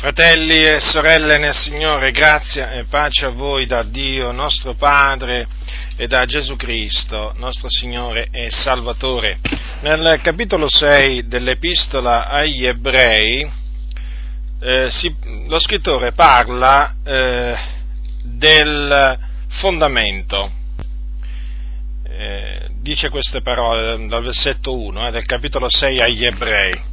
Fratelli e sorelle nel Signore, grazia e pace a voi da Dio nostro Padre e da Gesù Cristo, nostro Signore e Salvatore. Nel capitolo 6 dell'Epistola agli Ebrei, eh, si, lo scrittore parla eh, del fondamento. Eh, dice queste parole dal versetto 1 eh, del capitolo 6 agli Ebrei.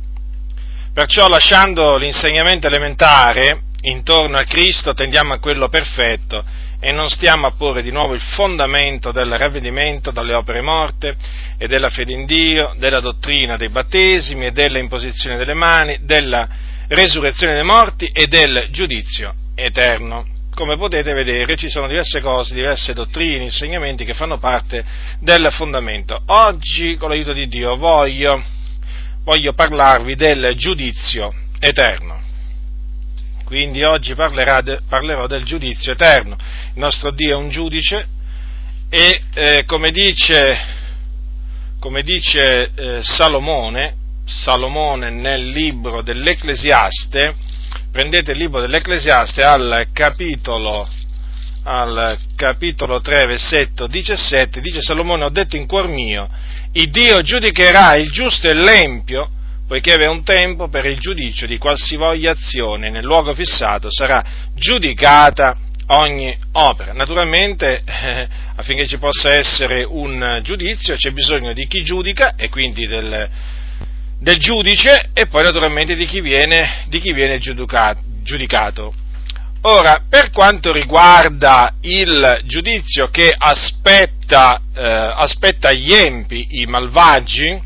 Perciò lasciando l'insegnamento elementare intorno a Cristo tendiamo a quello perfetto e non stiamo a porre di nuovo il fondamento del ravvedimento dalle opere morte e della fede in Dio, della dottrina dei battesimi e della imposizione delle mani, della resurrezione dei morti e del giudizio eterno. Come potete vedere ci sono diverse cose, diverse dottrine, insegnamenti che fanno parte del fondamento. Oggi, con l'aiuto di Dio, voglio voglio parlarvi del giudizio eterno. Quindi oggi de, parlerò del giudizio eterno. Il nostro Dio è un giudice e eh, come dice, come dice eh, Salomone, Salomone nel libro dell'Ecclesiaste, prendete il libro dell'Ecclesiaste al capitolo, al capitolo 3, versetto 17, dice Salomone, ho detto in cuor mio, il Dio giudicherà il giusto e l'empio, poiché è un tempo per il giudizio di qualsivoglia azione nel luogo fissato sarà giudicata ogni opera. Naturalmente, eh, affinché ci possa essere un giudizio, c'è bisogno di chi giudica e quindi del, del giudice e poi naturalmente di chi viene, di chi viene giudicato. Ora, per quanto riguarda il giudizio che aspetta, eh, aspetta gli empi, i malvagi,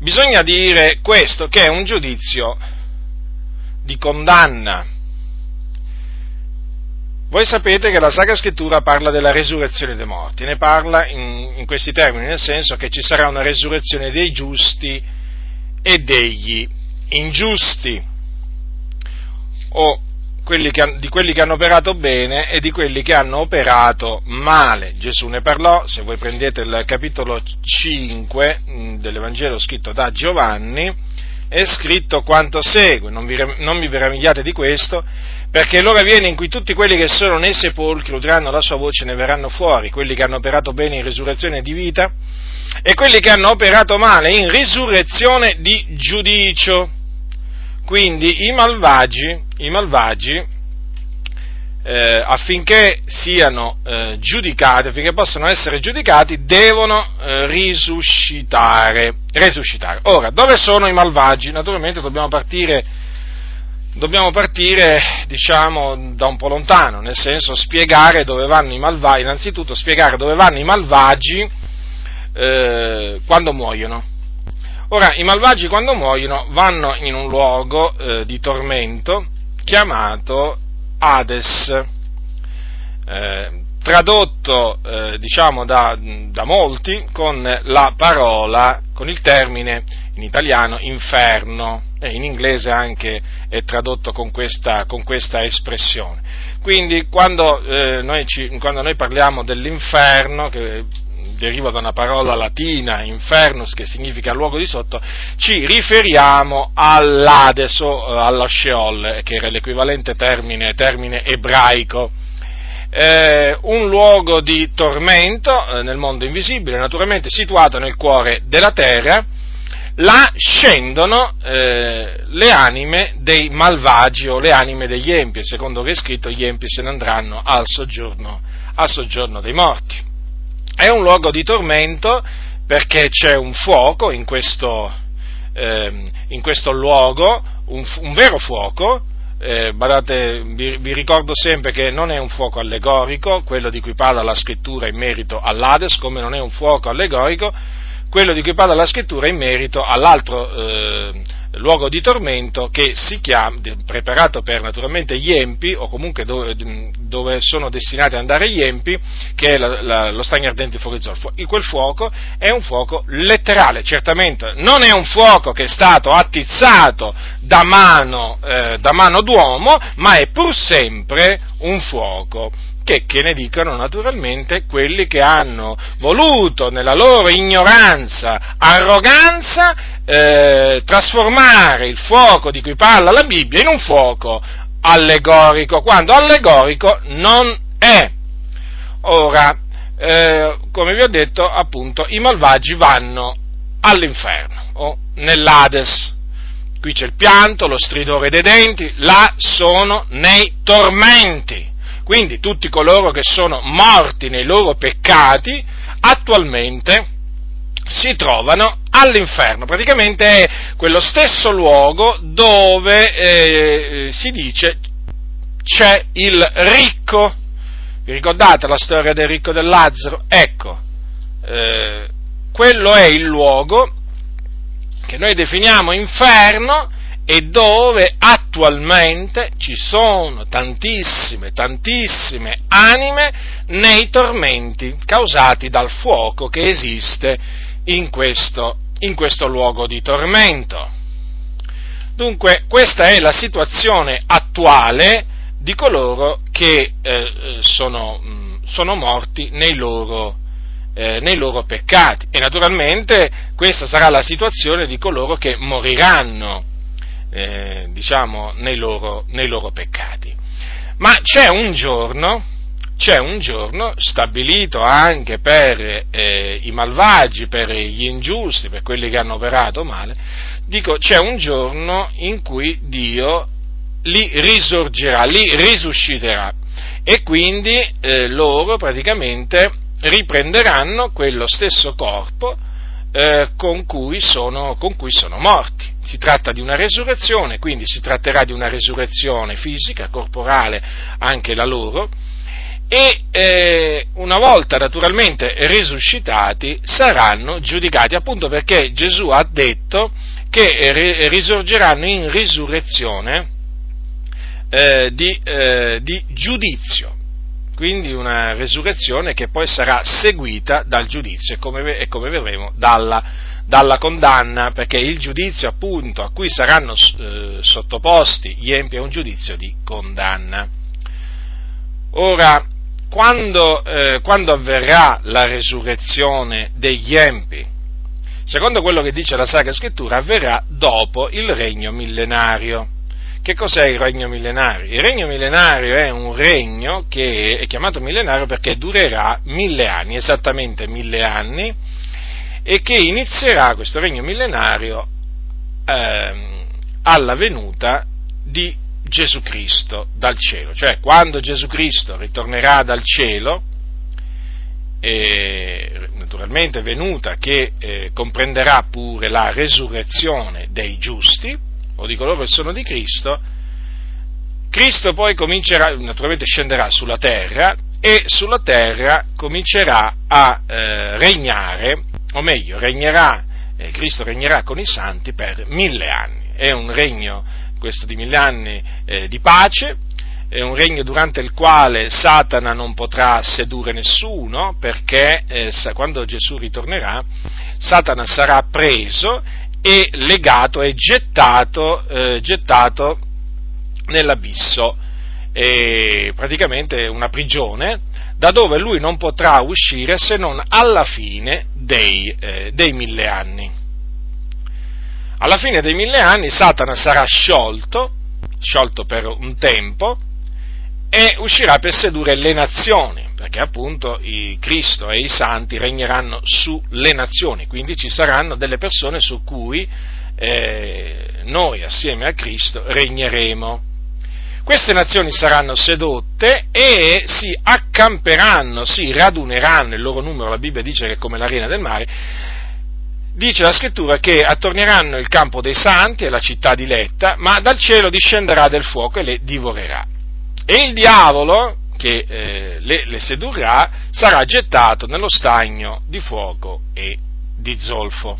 bisogna dire questo, che è un giudizio di condanna. Voi sapete che la Sacra Scrittura parla della resurrezione dei morti, ne parla in, in questi termini, nel senso che ci sarà una resurrezione dei giusti e degli ingiusti, o quelli che, di quelli che hanno operato bene e di quelli che hanno operato male. Gesù ne parlò, se voi prendete il capitolo 5 mm, dell'Evangelo scritto da Giovanni, è scritto quanto segue, non vi, non vi meravigliate di questo, perché l'ora viene in cui tutti quelli che sono nei sepolcri udranno la sua voce e ne verranno fuori, quelli che hanno operato bene in risurrezione di vita e quelli che hanno operato male in risurrezione di giudicio. Quindi i malvagi, i malvagi eh, affinché siano eh, giudicati, affinché possano essere giudicati, devono eh, risuscitare, risuscitare. Ora, dove sono i malvagi? Naturalmente dobbiamo partire, dobbiamo partire diciamo, da un po' lontano, nel senso spiegare dove vanno i malvagi, innanzitutto spiegare dove vanno i malvagi eh, quando muoiono Ora, i malvagi quando muoiono vanno in un luogo eh, di tormento chiamato Hades, eh, tradotto eh, diciamo da, da, molti con la parola, con il termine in italiano inferno e in inglese anche è tradotto con questa, con questa espressione. Quindi quando, eh, noi ci, quando noi parliamo dell'inferno, che deriva da una parola latina, infernus, che significa luogo di sotto, ci riferiamo all'Ades o eh, allo Sheol, che era l'equivalente termine, termine ebraico. Eh, un luogo di tormento eh, nel mondo invisibile, naturalmente situato nel cuore della terra, là scendono eh, le anime dei malvagi o le anime degli empi, secondo che è scritto gli empi se ne andranno al soggiorno, al soggiorno dei morti. È un luogo di tormento perché c'è un fuoco in questo, eh, in questo luogo, un, un, vero fuoco, eh, badate, vi, vi, ricordo sempre che non è un fuoco allegorico, quello di cui parla la scrittura in merito all'Ades, come non è un fuoco allegorico, quello di cui parla la scrittura in merito all'altro eh, luogo di tormento che si chiama, preparato per naturalmente gli empi, o comunque dove, dove sono destinati ad andare gli empi, che è la, la, lo stagno ardente di zolfo. Quel fuoco è un fuoco letterale, certamente non è un fuoco che è stato attizzato da mano, eh, da mano d'uomo, ma è pur sempre un fuoco che, che ne dicano naturalmente quelli che hanno voluto nella loro ignoranza, arroganza, eh, trasformare il fuoco di cui parla la Bibbia in un fuoco allegorico, quando allegorico non è. Ora, eh, come vi ho detto, appunto, i malvagi vanno all'inferno o nell'Ades. Qui c'è il pianto, lo stridore dei denti, là sono nei tormenti. Quindi tutti coloro che sono morti nei loro peccati attualmente si trovano all'inferno. Praticamente è quello stesso luogo dove eh, si dice c'è il ricco. Vi ricordate la storia del ricco del Lazzaro? Ecco, eh, quello è il luogo che noi definiamo inferno e dove attualmente ci sono tantissime, tantissime anime nei tormenti causati dal fuoco che esiste in questo, in questo luogo di tormento. Dunque, questa è la situazione attuale di coloro che eh, sono, sono, morti nei loro, eh, nei loro peccati. E naturalmente questa sarà la situazione di coloro che moriranno, eh, diciamo, nei loro, nei loro peccati. Ma c'è un giorno, c'è un giorno stabilito anche per eh, i malvagi, per gli ingiusti, per quelli che hanno operato male, dico c'è un giorno in cui Dio li risorgerà, li risusciterà e quindi eh, loro praticamente riprenderanno quello stesso corpo eh, con, cui sono, con cui sono morti. Si tratta di una resurrezione, quindi si tratterà di una resurrezione fisica, corporale anche la loro, e eh, una volta naturalmente risuscitati saranno giudicati, appunto perché Gesù ha detto che risorgeranno in risurrezione eh, di, eh, di giudizio. Quindi una resurrezione che poi sarà seguita dal giudizio e come, come vedremo dalla, dalla, condanna, perché il giudizio appunto a cui saranno eh, sottoposti gli empi è un giudizio di condanna. Ora, quando, eh, quando avverrà la resurrezione degli empi? Secondo quello che dice la Sacra Scrittura, avverrà dopo il regno millenario. Che cos'è il regno millenario? Il regno millenario è un regno che è chiamato millenario perché durerà mille anni, esattamente mille anni, e che inizierà questo regno millenario eh, alla venuta di Gesù Cristo dal cielo, cioè quando Gesù Cristo ritornerà dal cielo, e naturalmente venuta che eh, comprenderà pure la resurrezione dei giusti, o di coloro che sono di Cristo, Cristo poi comincerà, naturalmente scenderà sulla terra e sulla terra comincerà a eh, regnare, o meglio, regnerà, eh, Cristo regnerà con i santi per mille anni. È un regno, questo di mille anni, eh, di pace, è un regno durante il quale Satana non potrà sedurre nessuno, perché eh, quando Gesù ritornerà, Satana sarà preso e legato e gettato, eh, gettato nell'abisso, e praticamente una prigione da dove lui non potrà uscire se non alla fine dei, eh, dei mille anni. Alla fine dei mille anni Satana sarà sciolto, sciolto per un tempo, e uscirà per sedurre le nazioni perché appunto Cristo e i santi regneranno sulle nazioni, quindi ci saranno delle persone su cui eh, noi assieme a Cristo regneremo. Queste nazioni saranno sedotte e si accamperanno, si raduneranno, il loro numero la Bibbia dice che è come l'arena del mare, dice la scrittura che attorneranno il campo dei santi e la città diletta, ma dal cielo discenderà del fuoco e le divorerà. E il diavolo, che eh, le, le sedurrà sarà gettato nello stagno di fuoco e di zolfo.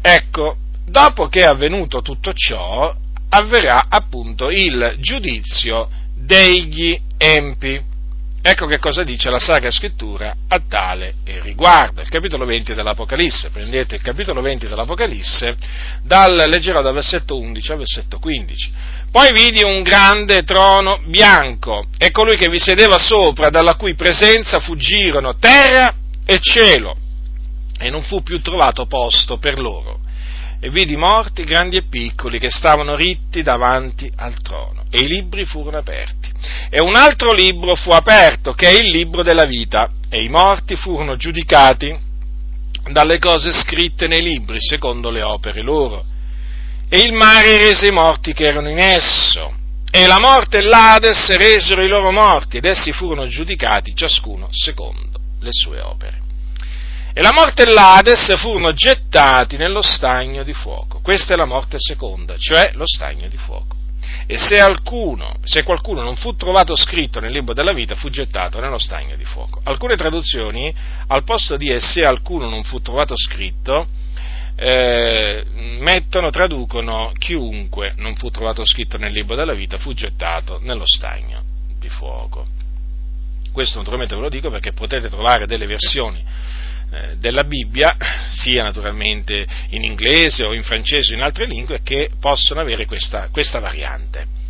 Ecco, dopo che è avvenuto tutto ciò, avverrà appunto il giudizio degli empi. Ecco che cosa dice la Sacra Scrittura a tale riguardo. Il capitolo 20 dell'Apocalisse, prendete il capitolo 20 dell'Apocalisse, dal, leggerò dal versetto 11 al versetto 15. Poi vidi un grande trono bianco e colui che vi sedeva sopra, dalla cui presenza fuggirono terra e cielo, e non fu più trovato posto per loro e vidi morti grandi e piccoli che stavano ritti davanti al trono e i libri furono aperti. E un altro libro fu aperto che è il libro della vita e i morti furono giudicati dalle cose scritte nei libri secondo le opere loro. E il mare rese i morti che erano in esso e la morte e l'Ades resero i loro morti ed essi furono giudicati ciascuno secondo le sue opere e la morte e l'Ades furono gettati nello stagno di fuoco. Questa è la morte seconda, cioè lo stagno di fuoco. E se, alcuno, se qualcuno non fu trovato scritto nel libro della vita, fu gettato nello stagno di fuoco. Alcune traduzioni, al posto di e se alcuno non fu trovato scritto, eh, mettono, traducono chiunque non fu trovato scritto nel libro della vita, fu gettato nello stagno di fuoco. Questo naturalmente ve lo dico perché potete trovare delle versioni della Bibbia, sia naturalmente in inglese o in francese o in altre lingue, che possono avere questa, questa variante.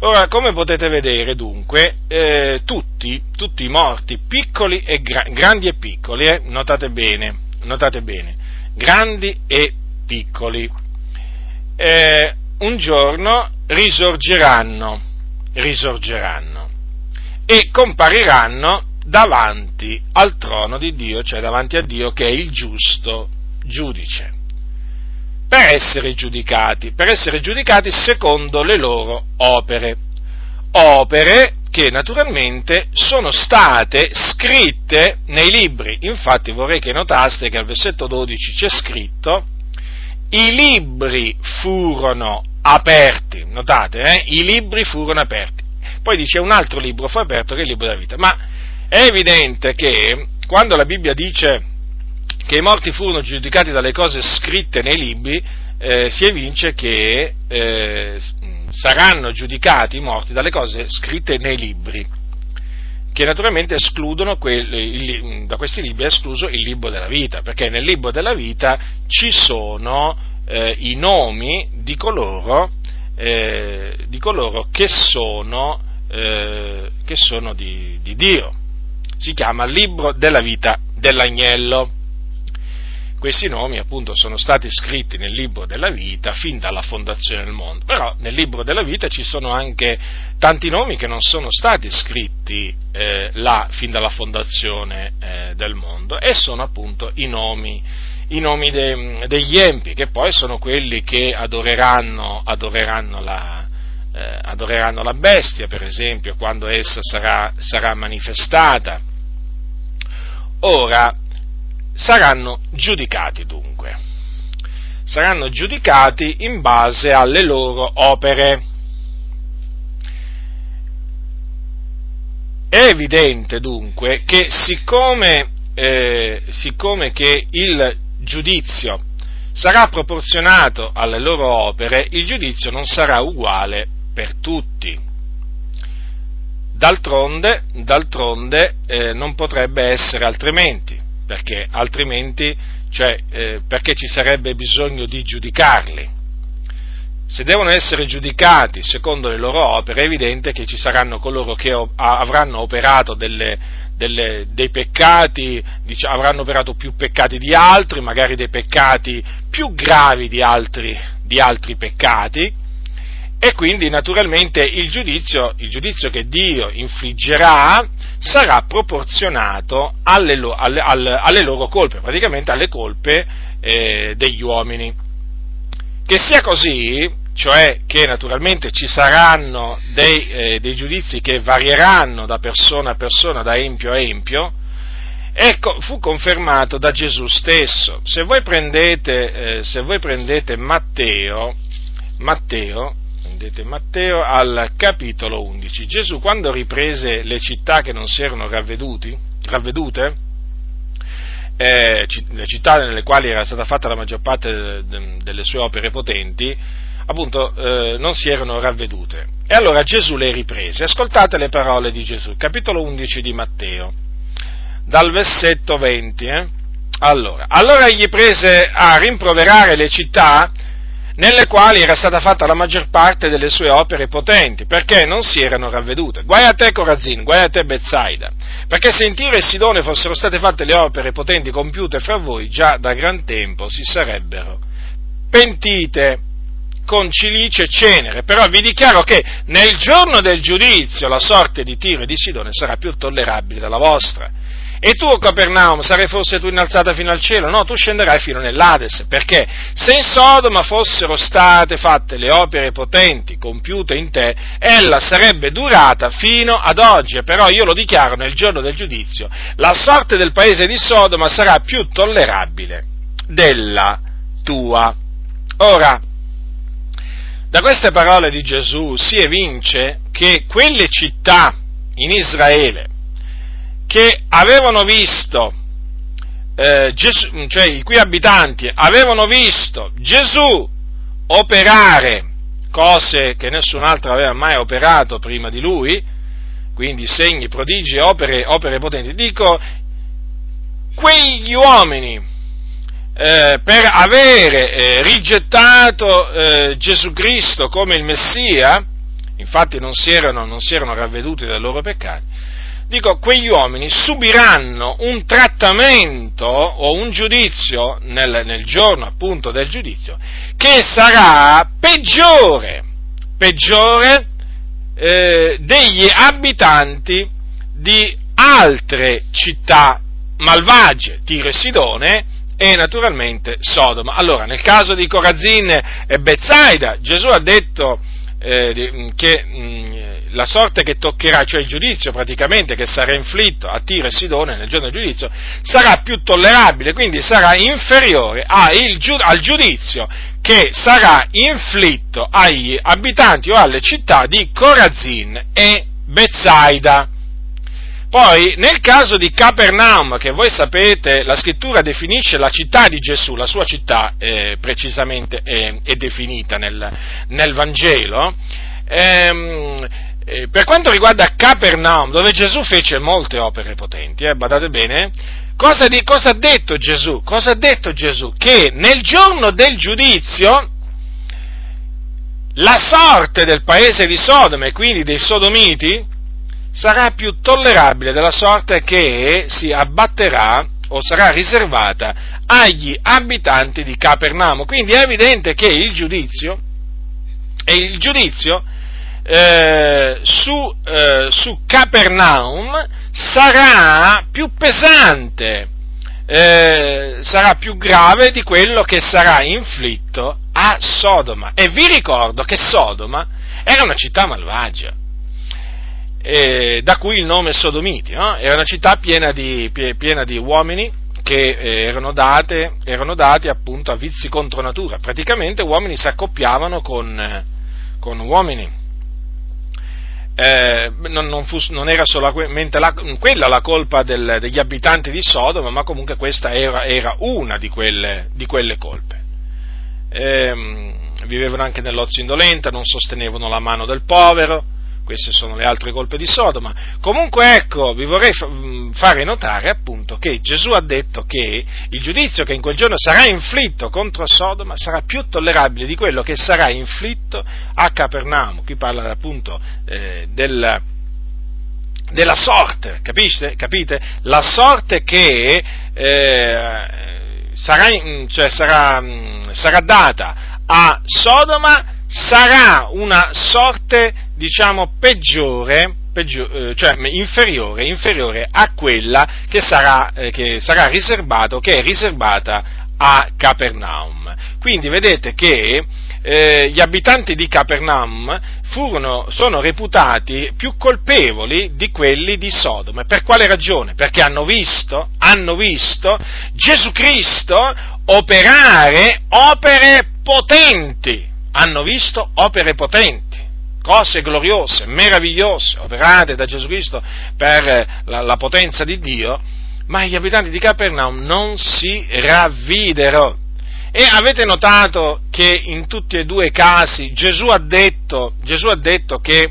Ora, come potete vedere, dunque, eh, tutti, tutti, i morti, piccoli e gra- grandi e piccoli, eh, notate bene, notate bene, grandi e piccoli, eh, un giorno risorgeranno, risorgeranno e compariranno davanti al trono di Dio, cioè davanti a Dio che è il giusto giudice, per essere giudicati, per essere giudicati secondo le loro opere. Opere che naturalmente sono state scritte nei libri. Infatti vorrei che notaste che al versetto 12 c'è scritto i libri furono aperti, notate, eh? i libri furono aperti. Poi dice un altro libro fu aperto che è il libro della vita, ma è evidente che quando la Bibbia dice che i morti furono giudicati dalle cose scritte nei libri, eh, si evince che eh, saranno giudicati i morti dalle cose scritte nei libri, che naturalmente escludono quelli, da questi libri è escluso il libro della vita, perché nel libro della vita ci sono eh, i nomi di coloro, eh, di coloro che sono, eh, che sono di, di Dio si chiama Libro della vita dell'agnello. Questi nomi appunto sono stati scritti nel libro della vita fin dalla fondazione del mondo, però nel libro della vita ci sono anche tanti nomi che non sono stati scritti eh, là fin dalla fondazione eh, del mondo e sono appunto i nomi, i nomi de, degli empi che poi sono quelli che adoreranno, adoreranno la, eh, adoreranno la bestia, per esempio, quando essa sarà, sarà manifestata. Ora, saranno giudicati dunque, saranno giudicati in base alle loro opere. È evidente dunque che siccome, eh, siccome che il giudizio sarà proporzionato alle loro opere, il giudizio non sarà uguale per tutti. D'altronde, d'altronde eh, non potrebbe essere altrimenti, perché altrimenti, cioè, eh, perché ci sarebbe bisogno di giudicarli. Se devono essere giudicati secondo le loro opere, è evidente che ci saranno coloro che avranno operato delle, delle, dei peccati, diciamo, avranno operato più peccati di altri, magari dei peccati più gravi di altri, di altri peccati, e quindi naturalmente il giudizio, il giudizio che Dio infliggerà sarà proporzionato alle, alle, alle, loro colpe, praticamente alle colpe eh, degli uomini. Che sia così, cioè che naturalmente ci saranno dei, eh, dei giudizi che varieranno da persona a persona, da empio a empio, ecco, fu confermato da Gesù stesso. Se voi prendete, eh, se voi prendete Matteo, Matteo prendete Matteo al capitolo 11. Gesù quando riprese le città che non si erano ravvedute, eh, le città nelle quali era stata fatta la maggior parte delle sue opere potenti, appunto eh, non si erano ravvedute. E allora Gesù le riprese. Ascoltate le parole di Gesù, capitolo 11 di Matteo, dal versetto 20. Eh? Allora, allora egli prese a rimproverare le città nelle quali era stata fatta la maggior parte delle sue opere potenti, perché non si erano ravvedute. Guai a te Corazin, guai a te Bezzaida, perché se in Tiro e Sidone fossero state fatte le opere potenti compiute fra voi, già da gran tempo si sarebbero pentite con cilice e cenere, però vi dichiaro che nel giorno del giudizio la sorte di Tiro e di Sidone sarà più tollerabile della vostra. E tu, Capernaum, sarai forse tu innalzata fino al cielo? No, tu scenderai fino nell'Ades, perché se in Sodoma fossero state fatte le opere potenti compiute in te, ella sarebbe durata fino ad oggi, però io lo dichiaro nel giorno del giudizio, la sorte del paese di Sodoma sarà più tollerabile della tua. Ora, da queste parole di Gesù si evince che quelle città in Israele che avevano visto, eh, Gesù, cioè i cui abitanti avevano visto Gesù operare cose che nessun altro aveva mai operato prima di lui, quindi segni, prodigi, opere, opere potenti. Dico, quegli uomini, eh, per avere eh, rigettato eh, Gesù Cristo come il Messia, infatti non si erano, non si erano ravveduti dai loro peccati, dico, quegli uomini subiranno un trattamento o un giudizio nel, nel giorno appunto del giudizio che sarà peggiore, peggiore eh, degli abitanti di altre città malvagie, Tiro e Sidone, e naturalmente Sodoma. Allora, nel caso di Corazin e Bezzaida, Gesù ha detto eh, che mh, mm, la sorte che toccherà, cioè il giudizio praticamente che sarà inflitto a Tiro e Sidone nel giorno del giudizio, sarà più tollerabile, quindi sarà inferiore al giudizio che sarà inflitto agli abitanti o alle città di Corazin e Bezzaida. Poi, nel caso di Capernaum, che voi sapete, la scrittura definisce la città di Gesù, la sua città eh, precisamente è, è definita nel, nel Vangelo, ehm, eh, per quanto riguarda Capernaum, dove Gesù fece molte opere potenti, eh, badate bene, cosa, di, cosa ha detto Gesù? Cosa ha detto Gesù? Che nel giorno del giudizio la sorte del paese di Sodoma e quindi dei sodomiti sarà più tollerabile della sorte che si abbatterà o sarà riservata agli abitanti di Capernaum. Quindi è evidente che il giudizio, il giudizio eh, su, eh, su, Capernaum sarà più pesante, eh, sarà più grave di quello che sarà inflitto a Sodoma. E vi ricordo che Sodoma era una città malvagia. da cui il nome Sodomiti, no? era una città piena di, piena di uomini che eh, erano, date, erano, dati appunto a vizi contro natura, praticamente uomini si accoppiavano con, con uomini eh, non, non, fu, non, era solamente la, quella la colpa del, degli abitanti di Sodoma, ma comunque questa era, era una di quelle, di quelle colpe. Eh, vivevano anche nell'ozio indolente, non sostenevano la mano del povero, queste sono le altre colpe di Sodoma. Comunque ecco, vi vorrei mm, fare notare appunto che Gesù ha detto che il giudizio che in quel giorno sarà inflitto contro Sodoma sarà più tollerabile di quello che sarà inflitto a Capernaum. Qui parla appunto eh, del, della sorte, capisce? capite? La sorte che eh, sarà, cioè sarà, mm, sarà data a Sodoma sarà una sorte, diciamo, peggiore, peggiore cioè inferiore, inferiore, a quella che sarà, eh, che sarà riservato, che è riservata a Capernaum. Quindi vedete che eh, gli abitanti di Capernaum furono, sono reputati più colpevoli di quelli di Sodoma. Per quale ragione? Perché hanno visto, hanno visto Gesù Cristo operare opere potenti hanno visto opere potenti, cose gloriose, meravigliose, operate da Gesù Cristo per la, la potenza di Dio, ma gli abitanti di Capernaum non si ravvidero. E avete notato che in tutti e due i casi Gesù ha detto, Gesù ha detto che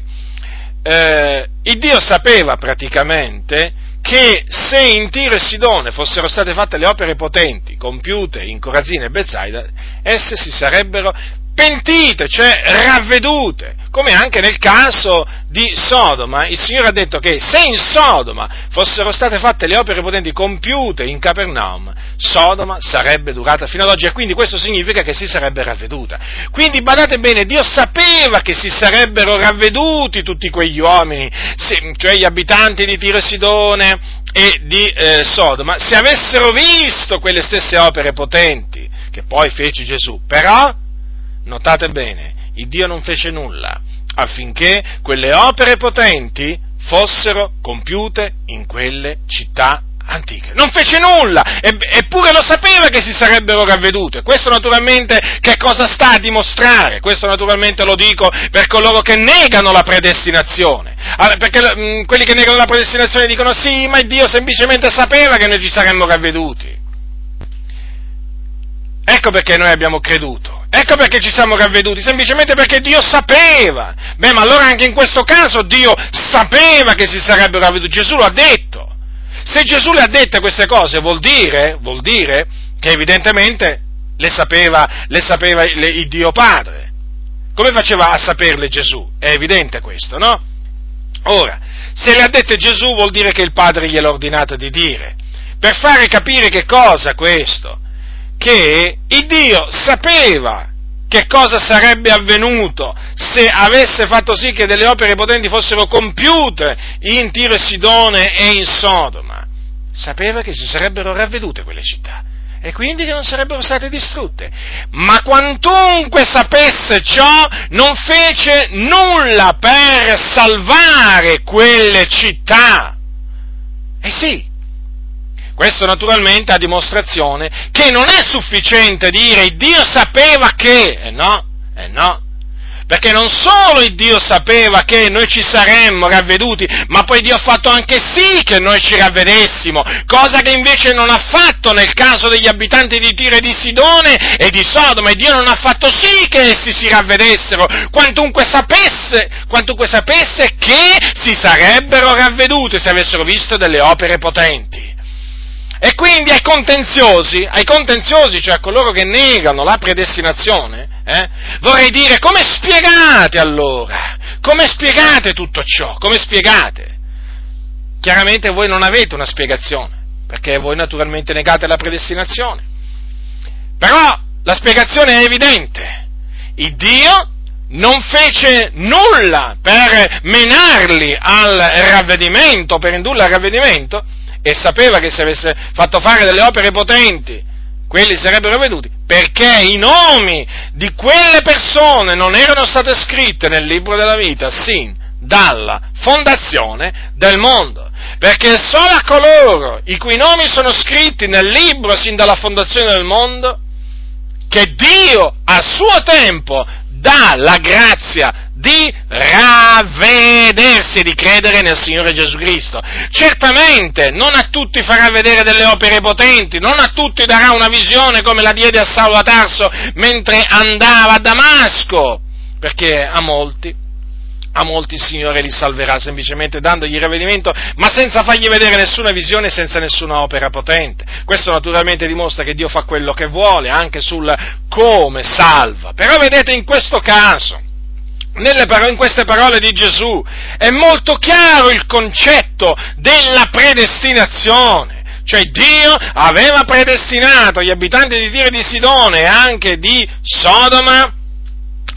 eh, il Dio sapeva praticamente che se in Tiro e Sidone fossero state fatte le opere potenti compiute in Corazina e Bezzaida, esse si sarebbero pentite, cioè ravvedute, come anche nel caso di Sodoma. Il Signore ha detto che se in Sodoma fossero state fatte le opere potenti compiute in Capernaum, Sodoma sarebbe durata fino ad oggi e quindi questo significa che si sarebbe ravveduta. Quindi badate bene, Dio sapeva che si sarebbero ravveduti tutti quegli uomini, cioè gli abitanti di Tiro e Sidone e di eh, Sodoma, se avessero visto quelle stesse opere potenti che poi fece Gesù, però notate bene, il Dio non fece nulla affinché quelle opere potenti fossero compiute in quelle città antiche. Non fece nulla, eppure lo sapeva che si sarebbero ravvedute. Questo naturalmente che cosa sta a dimostrare? Questo naturalmente lo dico per coloro che negano la predestinazione. Perché mh, mm, quelli che negano la predestinazione dicono sì, ma Dio semplicemente sapeva che noi ci saremmo ravveduti. Ecco perché noi abbiamo creduto. Ecco perché ci siamo ravveduti, semplicemente perché Dio sapeva. Beh, ma allora anche in questo caso Dio sapeva che si sarebbero ravveduti, Gesù lo ha detto. Se Gesù le ha dette queste cose vuol dire, vuol dire che evidentemente le sapeva, le sapeva il, il Dio Padre. Come faceva a saperle Gesù? È evidente questo, no? Ora, se le ha dette Gesù vuol dire che il Padre gliel'ha ordinato di dire. Per fare capire che cosa questo? Che il Dio sapeva che cosa sarebbe avvenuto se avesse fatto sì che delle opere potenti fossero compiute in Tiro e Sidone e in Sodoma. Sapeva che si sarebbero ravvedute quelle città e quindi che non sarebbero state distrutte. Ma quantunque sapesse ciò, non fece nulla per salvare quelle città. Eh sì, questo naturalmente a dimostrazione che non è sufficiente dire Dio sapeva che, eh no, eh no, perché non solo il Dio sapeva che noi ci saremmo ravveduti, ma poi Dio ha fatto anche sì che noi ci ravvedessimo, cosa che invece non ha fatto nel caso degli abitanti di Tiro e di Sidone e di Sodoma, e Dio non ha fatto sì che essi si ravvedessero, quantunque sapesse, quantunque sapesse che si sarebbero ravveduti se avessero visto delle opere potenti. E quindi ai contenziosi, ai contenziosi, cioè a coloro che negano la predestinazione, eh, vorrei dire come spiegate allora? Come spiegate tutto ciò? Come spiegate? Chiaramente voi non avete una spiegazione, perché voi naturalmente negate la predestinazione. Però la spiegazione è evidente. Il Dio non fece nulla per menarli al ravvedimento, per indurli al ravvedimento, e sapeva che se avesse fatto fare delle opere potenti, quelli sarebbero veduti, perché i nomi di quelle persone non erano state scritte nel libro della vita sin dalla fondazione del mondo. Perché solo a coloro i cui nomi sono scritti nel libro sin dalla fondazione del mondo, che Dio a suo tempo dà la grazia di ravvedersi di credere nel Signore Gesù Cristo. Certamente non a tutti farà vedere delle opere potenti, non a tutti darà una visione come la diede a Saulo a Tarso mentre andava a Damasco, perché a molti a molti il Signore li salverà semplicemente dandogli ravvedimento, ma senza fargli vedere nessuna visione, senza nessuna opera potente. Questo naturalmente dimostra che Dio fa quello che vuole, anche sul come salva. Però vedete in questo caso, Parole, in queste parole di Gesù è molto chiaro il concetto della predestinazione. Cioè Dio aveva predestinato gli abitanti di Tiro e di Sidone e anche di Sodoma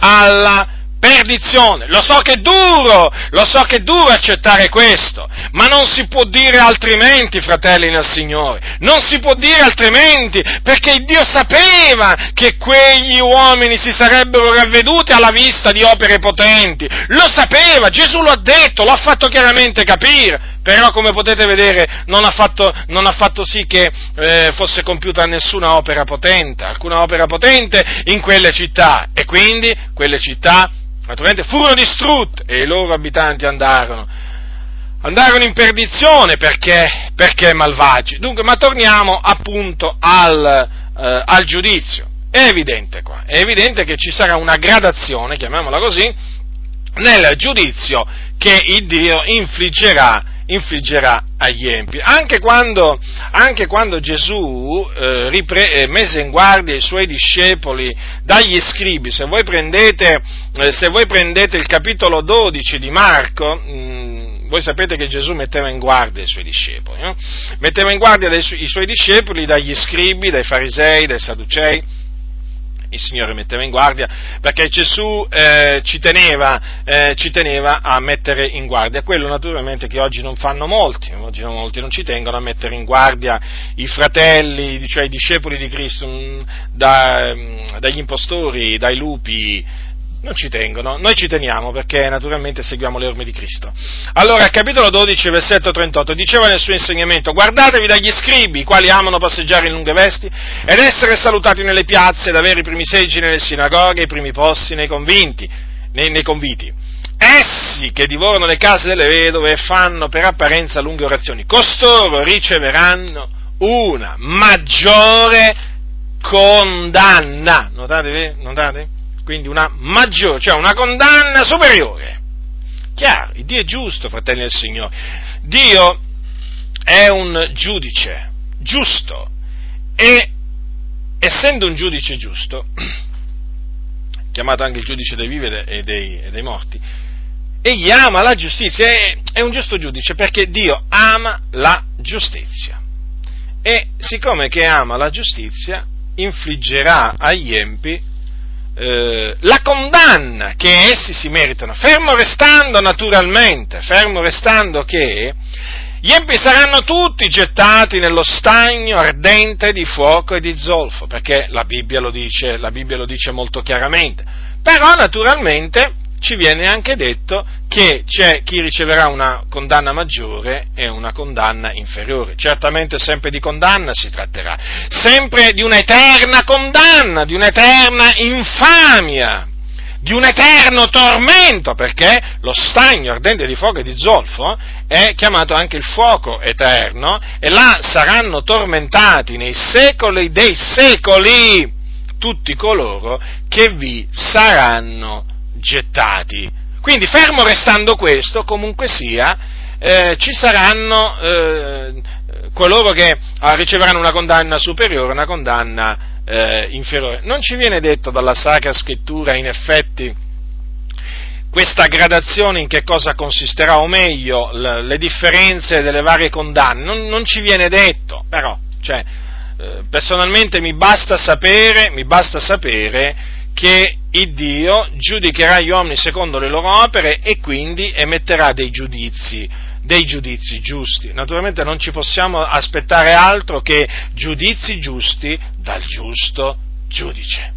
alla perdizione. Lo so che è duro, lo so che è duro accettare questo, ma non si può dire altrimenti, fratelli nel Signore. Non si può dire altrimenti, perché Dio sapeva che quegli uomini si sarebbero ravveduti alla vista di opere potenti. Lo sapeva, Gesù lo ha detto, lo ha fatto chiaramente capire. Però, come potete vedere, non ha fatto, non ha fatto sì che eh, fosse compiuta nessuna opera potente, alcuna opera potente in quelle città. E quindi quelle città naturalmente furono distrutte e i loro abitanti andarono, andarono in perdizione perché, perché malvagi. Dunque, ma torniamo appunto al, eh, al giudizio. È evidente qua, è evidente che ci sarà una gradazione, chiamiamola così, nel giudizio che il Dio infliggerà, infliggerà agli empi. Anche quando, anche quando Gesù eh, ripre- eh, mise in guardia i suoi discepoli dagli scribi, se voi prendete, eh, se voi prendete il capitolo 12 di Marco, mh, mm, voi sapete che Gesù metteva in guardia i suoi discepoli, no? metteva in guardia su- i suoi discepoli dagli scribi, dai farisei, dai sadducei, il Signore metteva in guardia, perché Gesù eh, ci, teneva, eh, ci, teneva, a mettere in guardia, quello naturalmente che oggi non fanno molti, oggi molti non ci tengono a mettere in guardia i fratelli, cioè i discepoli di Cristo, mm, da, mm, dagli impostori, dai lupi, non ci tengono, noi ci teniamo perché naturalmente seguiamo le orme di Cristo. Allora, al capitolo 12, versetto 38, diceva nel suo insegnamento, guardatevi dagli scribi, i quali amano passeggiare in lunghe vesti, ed essere salutati nelle piazze, ed avere i primi seggi nelle sinagoghe, i primi posti nei convinti, nei, nei conviti. Essi che divorano le case delle vedove e fanno per apparenza lunghe orazioni, costoro riceveranno una maggiore condanna. Notate? Notate? Quindi una maggiore, cioè una condanna superiore. Chiaro, il Dio è giusto, fratelli del Signore. Dio è un giudice giusto e essendo un giudice giusto, chiamato anche il giudice dei vivi e dei, e dei morti, egli ama la giustizia, è, è un giusto giudice perché Dio ama la giustizia. E siccome che ama la giustizia, infliggerà agli empi eh, la condanna che essi si meritano, fermo restando naturalmente, fermo restando che gli empi saranno tutti gettati nello stagno ardente di fuoco e di zolfo, perché la Bibbia lo dice, la Bibbia lo dice molto chiaramente. Però naturalmente ci viene anche detto che c'è chi riceverà una condanna maggiore e una condanna inferiore. Certamente sempre di condanna si tratterà, sempre di un'eterna condanna, di un'eterna infamia, di un eterno tormento, perché lo stagno ardente di fuoco e di zolfo è chiamato anche il fuoco eterno e là saranno tormentati nei secoli dei secoli tutti coloro che vi saranno gettati. Quindi, fermo restando questo, comunque sia, eh, ci saranno eh, coloro che ah, riceveranno una condanna superiore, una condanna eh, inferiore. Non ci viene detto dalla Sacra Scrittura, in effetti, questa gradazione in che cosa consisterà, o meglio, le, le differenze delle varie condanne, non, non ci viene detto, però, cioè, eh, personalmente mi basta sapere, mi basta sapere che il Dio giudicherà gli uomini secondo le loro opere e quindi emetterà dei giudizi, dei giudizi giusti. Naturalmente non ci possiamo aspettare altro che giudizi giusti dal giusto giudice.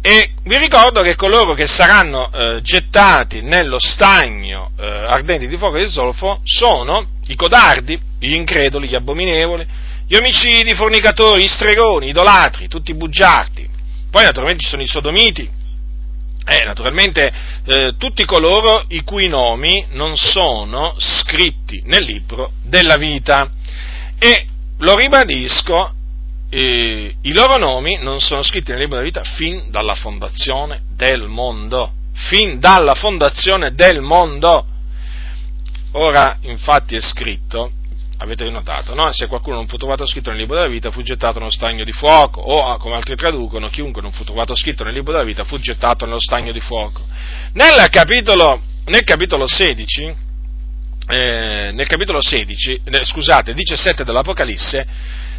E vi ricordo che coloro che saranno eh, gettati nello stagno eh, ardenti di fuoco e di zolfo sono i codardi, gli increduli, gli abominevoli, gli omicidi, i fornicatori, i stregoni, i idolatri, tutti i bugiardi, poi naturalmente ci sono i sodomiti, e naturalmente eh, tutti coloro i cui nomi non sono scritti nel libro della vita. E lo ribadisco, eh, i loro nomi non sono scritti nel libro della vita fin dalla fondazione del mondo. Fin dalla fondazione del mondo. Ora, infatti, è scritto avete notato, no? Se qualcuno non fu trovato scritto nel libro della vita fu gettato nello stagno di fuoco, o ah, come altri traducono, chiunque non fu trovato scritto nel libro della vita fu gettato nello stagno di fuoco. Nel capitolo, nel capitolo 16, eh, nel capitolo 16, eh, scusate, 17 dell'Apocalisse,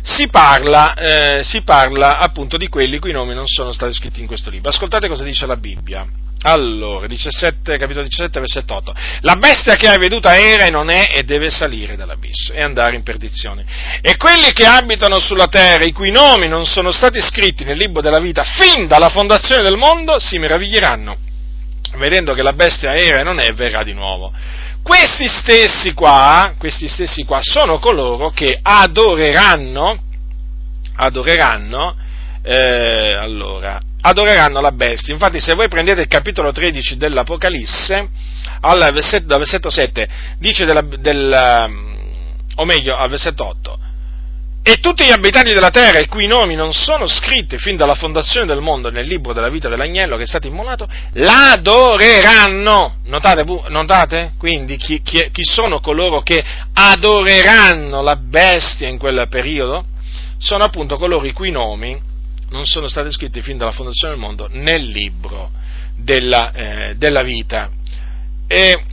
si parla, eh, si parla appunto di quelli cui nomi non sono stati scritti in questo libro. Ascoltate cosa dice la Bibbia. Allora, 17, capitolo 17, versetto 8. La bestia che hai veduta era e non è e deve salire dall'abisso e andare in perdizione. E quelli che abitano sulla terra, i cui nomi non sono stati scritti nel libro della vita fin dalla fondazione del mondo, si meraviglieranno, vedendo che la bestia era e non è, verrà di nuovo. Questi stessi qua, questi stessi qua sono coloro che adoreranno, adoreranno, eh, allora, adoreranno la bestia. Infatti, se voi prendete il capitolo 13 dell'Apocalisse, al versetto, dal versetto 7, dice della, del, o meglio, al versetto 8, e tutti gli abitanti della terra, i cui nomi non sono scritti fin dalla fondazione del mondo nel libro della vita dell'agnello che è stato immolato, l'adoreranno. Notate? notate? Quindi chi, chi, chi sono coloro che adoreranno la bestia in quel periodo? Sono appunto coloro i cui nomi non sono stati scritti fin dalla fondazione del mondo nel libro della, eh, della vita. E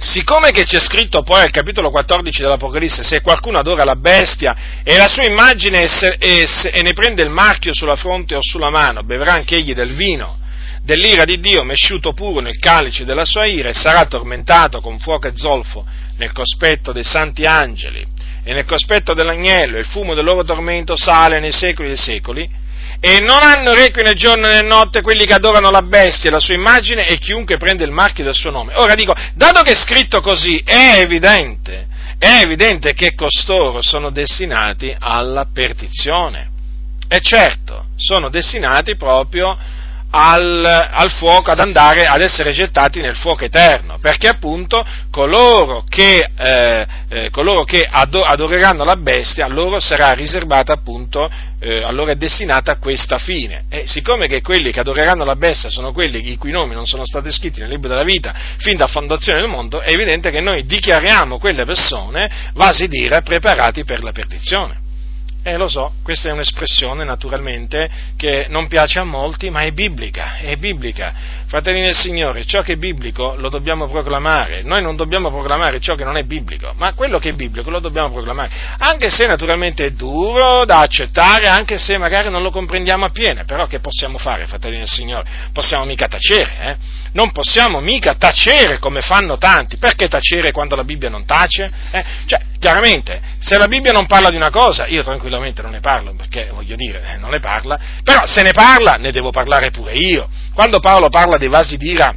siccome che c'è scritto poi al capitolo 14 dell'Apocalisse, se qualcuno adora la bestia e la sua immagine e, e, e ne prende il marchio sulla fronte o sulla mano, bevrà anche egli del vino dell'ira di Dio mesciuto puro nel calice della sua ira e sarà tormentato con fuoco e zolfo nel cospetto dei santi angeli e nel cospetto dell'agnello e il fumo del loro tormento sale nei secoli dei secoli e non hanno requie né giorno né notte quelli che adorano la bestia la sua immagine e chiunque prende il marchio del suo nome. Ora dico, dato che è scritto così, è evidente, è evidente che costoro sono destinati alla perdizione. E certo, sono destinati proprio al, al, fuoco, ad andare ad essere gettati nel fuoco eterno, perché appunto coloro che, eh, eh, coloro che adoreranno la bestia, a loro sarà riservata appunto, eh, a loro è destinata questa fine. E siccome che quelli che adoreranno la bestia sono quelli i cui nomi non sono stati scritti nel libro della vita fin da fondazione del mondo, è evidente che noi dichiariamo quelle persone, vasi dire, preparati per la perdizione. Eh, lo so, questa è un'espressione naturalmente che non piace a molti, ma è biblica, è biblica. Fratelli del Signore, ciò che è biblico lo dobbiamo proclamare. Noi non dobbiamo proclamare ciò che non è biblico, ma quello che è biblico lo dobbiamo proclamare. Anche se naturalmente è duro da accettare, anche se magari non lo comprendiamo appieno, però che possiamo fare, fratelli del Signore? Possiamo mica tacere, eh? Non possiamo mica tacere come fanno tanti. Perché tacere quando la Bibbia non tace? Eh? Cioè, chiaramente, se la Bibbia non parla di una cosa, io tranquillamente non ne parlo, perché voglio dire, eh, non ne parla, però se ne parla ne devo parlare pure io. Quando Paolo parla dei vasi d'ira,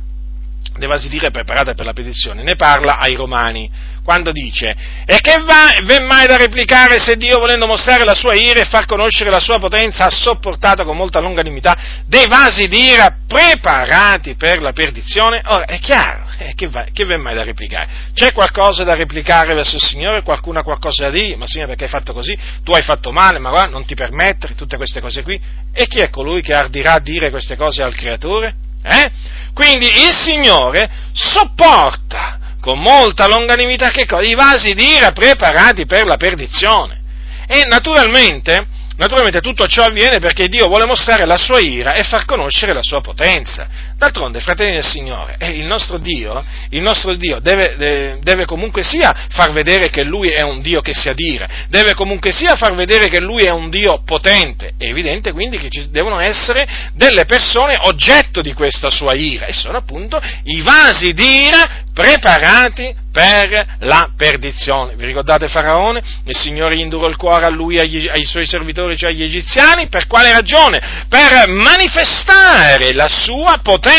dei vasi d'ira preparate per la petizione, ne parla ai Romani quando dice e che va, v'è mai da replicare se Dio volendo mostrare la sua ira e far conoscere la sua potenza ha sopportato con molta longanimità dei vasi d'ira preparati per la perdizione? Ora è chiaro, eh, che, va, che v'è mai da replicare? C'è qualcosa da replicare verso il Signore? Qualcuno ha qualcosa da dire? Ma Signore perché hai fatto così? Tu hai fatto male, ma guarda, non ti permettere tutte queste cose qui? E chi è colui che ardirà a dire queste cose al Creatore? Eh? Quindi il Signore sopporta con molta longanimità che cosa? I vasi d'ira preparati per la perdizione. E naturalmente Naturalmente tutto ciò avviene perché Dio vuole mostrare la sua ira e far conoscere la sua potenza. D'altronde, fratelli del Signore, eh, il nostro Dio, il nostro Dio deve, deve, comunque sia far vedere che Lui è un Dio che si adira, deve comunque sia far vedere che Lui è un Dio potente. È evidente quindi che ci devono essere delle persone oggetto di questa sua ira e sono appunto i vasi d'ira preparati per la perdizione. Vi ricordate Faraone? Il Signore indurò il cuore a lui e ai suoi servitori, cioè agli egiziani, per quale ragione? Per manifestare la sua potenza,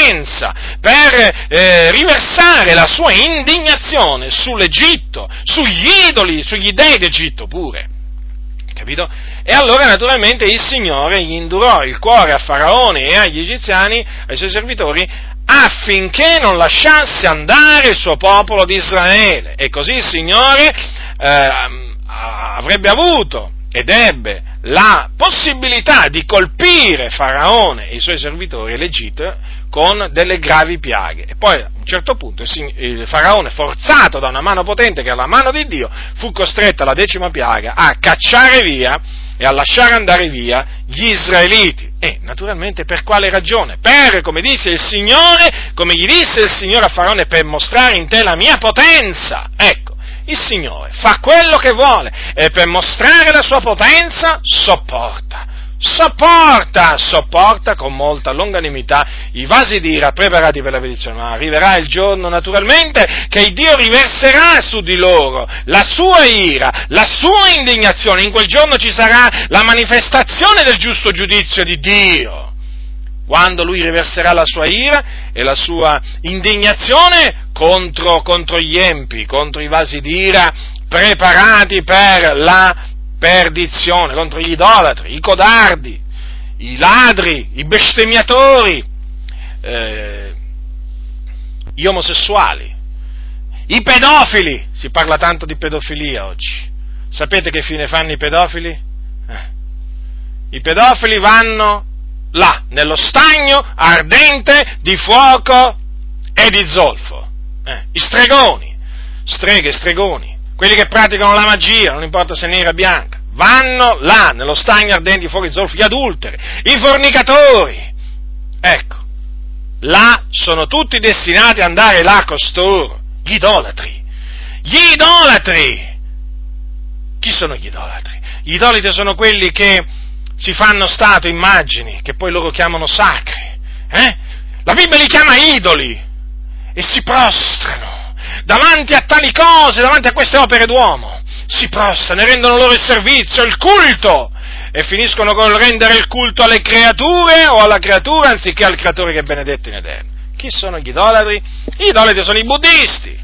per eh, riversare la sua indignazione sull'Egitto, sugli idoli, sugli dei d'Egitto pure. Capito? E allora naturalmente il Signore gli indurò il cuore a Faraone e agli egiziani, ai suoi servitori, affinché non lasciasse andare il suo popolo di Israele. E così il Signore eh, avrebbe avuto ed ebbe la possibilità di colpire Faraone e i suoi servitori l'Egitto con delle gravi piaghe. E poi a un certo punto il Faraone, forzato da una mano potente che è la mano di Dio, fu costretto alla decima piaga a cacciare via e a lasciare andare via gli israeliti. E naturalmente per quale ragione? Per, come disse il Signore, come gli disse il Signore a Faraone, per mostrare in te la mia potenza. Ecco, il Signore fa quello che vuole e per mostrare la sua potenza sopporta. Sopporta, sopporta con molta longanimità i vasi d'ira preparati per la benedizione, ma arriverà il giorno naturalmente che Dio riverserà su di loro la sua ira, la sua indignazione, in quel giorno ci sarà la manifestazione del giusto giudizio di Dio. Quando lui riverserà la sua ira e la sua indignazione contro, contro gli empi, contro i vasi d'ira preparati per la perdizione, contro gli idolatri, i codardi, i ladri, i bestemmiatori, eh, gli omosessuali, i pedofili, si parla tanto di pedofilia oggi, sapete che fine fanno i pedofili? Eh. I pedofili vanno là, nello stagno ardente di fuoco e di zolfo. Eh. I stregoni, streghe, stregoni, quelli che praticano la magia, non importa se nera o bianca, vanno là, nello stagno ardente di fuoco e di zolfo, gli adulteri, i fornicatori. Ecco, là sono tutti destinati ad andare là costoro, gli idolatri. Gli idolatri! Chi sono gli idolatri? Gli idolatri sono quelli che si fanno stato immagini, che poi loro chiamano sacri. Eh? La Bibbia li chiama idoli e si prostrano davanti a tali cose, davanti a queste opere d'uomo. Si prostrano e rendono loro il servizio, il culto e finiscono col rendere il culto alle creature o alla creatura anziché al creatore che è benedetto in eterno. Chi sono gli idolatri? Gli idolatri sono i buddisti.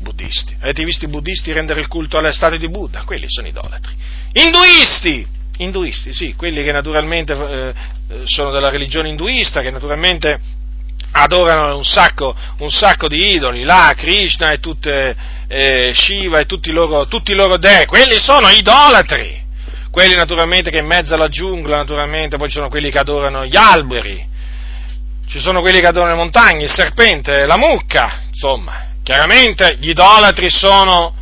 Buddisti. Avete visto i buddisti rendere il culto alle statue di Buddha? Quelli sono idolatri. Induisti. Induisti, sì, quelli che naturalmente eh, sono della religione induista, che naturalmente adorano un sacco, un sacco di idoli, là, Krishna e tutte, eh, Shiva e tutti i loro, tutti i loro dei, quelli sono idolatri. Quelli naturalmente che in mezzo alla giungla, naturalmente, poi ci sono quelli che adorano gli alberi, ci sono quelli che adorano le montagne, il serpente, la mucca, insomma, chiaramente gli idolatri sono,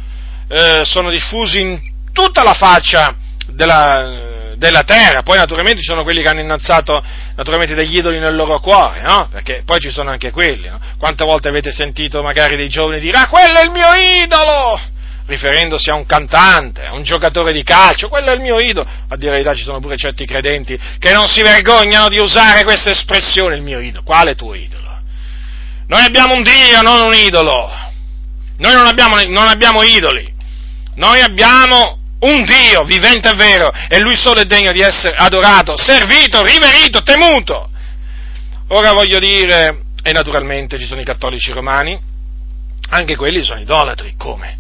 eh, sono diffusi in tutta la faccia della, della, terra, poi naturalmente ci sono quelli che hanno innalzato degli idoli nel loro cuore, no? Perché poi ci sono anche quelli, no? Quante volte avete sentito magari dei giovani dire, ah, quello è il mio idolo! riferendosi a un cantante, a un giocatore di calcio, quello è il mio idolo. A dire la verità ci sono pure certi credenti che non si vergognano di usare questa espressione, il mio idolo. Quale tuo idolo? Noi abbiamo un Dio, non un idolo. Noi non abbiamo, non abbiamo idoli. Noi abbiamo un Dio vivente e vero e Lui solo è degno di essere adorato, servito, riverito, temuto. Ora voglio dire, e naturalmente ci sono i cattolici romani, anche quelli sono idolatri, come?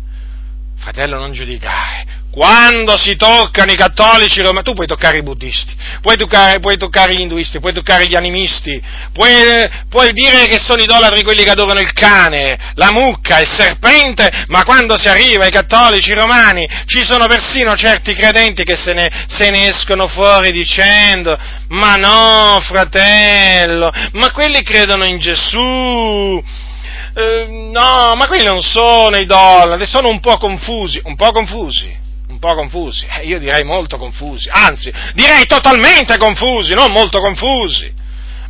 Fratello, non giudicare. Quando si toccano i cattolici romani, tu puoi toccare i buddisti, puoi toccare, puoi toccare gli induisti, puoi toccare gli animisti, puoi, puoi, dire che sono idolatri quelli che adorano il cane, la mucca, il serpente, ma quando si arriva ai cattolici romani ci sono persino certi credenti che se ne, se ne escono fuori dicendo, ma no, fratello, ma quelli credono in Gesù, Ehm, no, ma quelli non sono idolati, sono un po' confusi, un po' confusi, po' confusi, eh, io direi molto confusi, anzi, direi totalmente confusi, non molto confusi.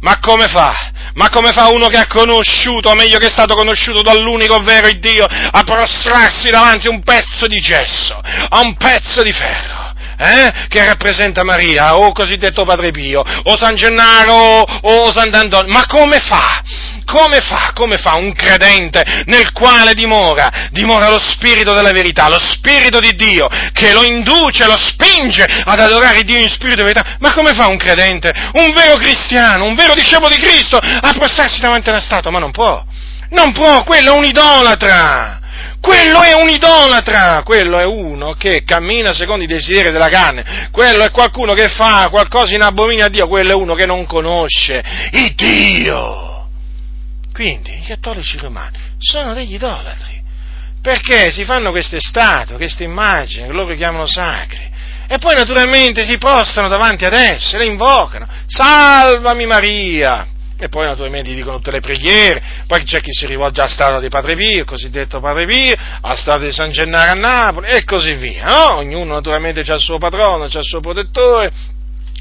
Ma come fa? Ma come fa uno che ha conosciuto, o meglio che è stato conosciuto dall'unico vero Dio, a prostrarsi davanti a un pezzo di gesso, a un pezzo di ferro? Eh, che rappresenta Maria, o cosiddetto Padre Pio, o San Gennaro, o Sant'Antonio, ma come fa? Come fa? Come fa un credente nel quale dimora, dimora lo Spirito della verità, lo Spirito di Dio, che lo induce, lo spinge ad adorare Dio in Spirito e verità? Ma come fa un credente, un vero cristiano, un vero discepolo di Cristo, a prostrarsi davanti a una statua? Ma non può, non può, quello è un idolatra! Quello è un idolatra, quello è uno che cammina secondo i desideri della carne, quello è qualcuno che fa qualcosa in abominio a Dio, quello è uno che non conosce il Dio. Quindi i cattolici romani sono degli idolatri, perché si fanno queste statue, queste immagini che loro chiamano sacri, e poi naturalmente si postano davanti ad esse, le invocano, salvami Maria, e poi naturalmente dicono tutte le preghiere, poi c'è chi si rivolge alla statua di Padre Pio, il cosiddetto Padre Pio, alla statua di San Gennaro a Napoli e così via, no? Ognuno naturalmente ha il suo patrono, ha il suo protettore,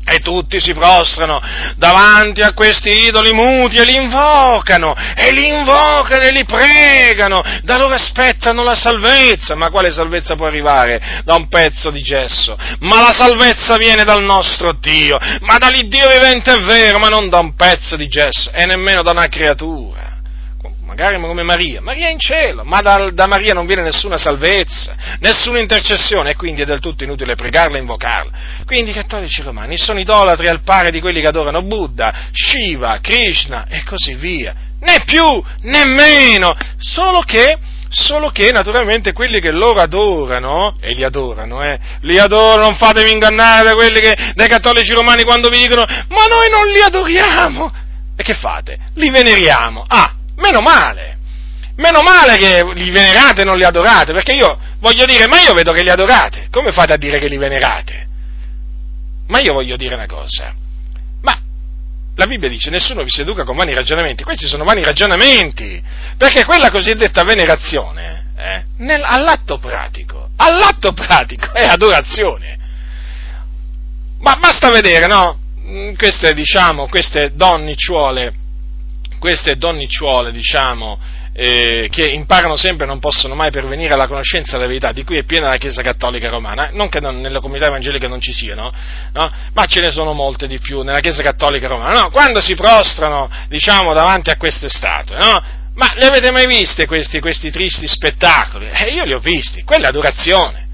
e tutti si prostrano davanti a questi idoli muti e li invocano, e li invocano e li pregano, da loro aspettano la salvezza. Ma quale salvezza può arrivare da un pezzo di gesso? Ma la salvezza viene dal nostro Dio, ma dall'Iddio vivente è vero, ma non da un pezzo di gesso, e nemmeno da una creatura magari come Maria, Maria è in cielo, ma da, da, Maria non viene nessuna salvezza, nessuna intercessione e quindi è del tutto inutile pregarla e invocarla. Quindi i cattolici romani sono idolatri al pari di quelli che adorano Buddha, Shiva, Krishna e così via, né più né meno, solo che solo che naturalmente quelli che loro adorano, e li adorano, eh, li adorano, non fatevi ingannare da quelli che, dai cattolici romani quando vi dicono, ma noi non li adoriamo, e che fate? Li veneriamo, ah, Meno male, meno male che li venerate e non li adorate, perché io voglio dire, ma io vedo che li adorate, come fate a dire che li venerate? Ma io voglio dire una cosa, ma la Bibbia dice nessuno vi seduca con vani ragionamenti, questi sono vani ragionamenti, perché quella cosiddetta venerazione, eh, nel, all'atto pratico, all'atto pratico è adorazione. Ma basta vedere, no? Mm, queste, diciamo, queste donnicciuole, queste donnicciuole, diciamo, eh, che imparano sempre e non possono mai pervenire alla conoscenza della verità, di cui è piena la Chiesa Cattolica Romana, non che non, nella comunità evangelica non ci siano, no? ma ce ne sono molte di più nella Chiesa Cattolica Romana, no? quando si prostrano, diciamo, davanti a queste statue, no? ma le avete mai viste questi, questi tristi spettacoli? Eh, io li ho visti, quella è adorazione.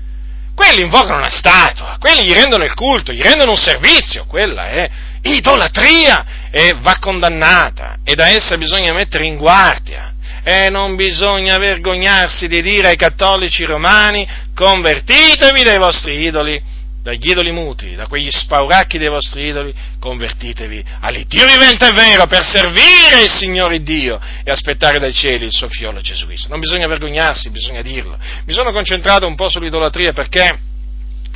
Quelli invocano una statua, quelli gli rendono il culto, gli rendono un servizio, quella è idolatria e va condannata e da essa bisogna mettere in guardia e non bisogna vergognarsi di dire ai cattolici romani convertitevi dai vostri idoli, dagli idoli muti, da quegli spauracchi dei vostri idoli, convertitevi all'Iddio vivente e vero per servire il Signore Dio e aspettare dai cieli il suo figlio Gesù Cristo. Non bisogna vergognarsi, bisogna dirlo. Mi sono concentrato un po' sull'idolatria perché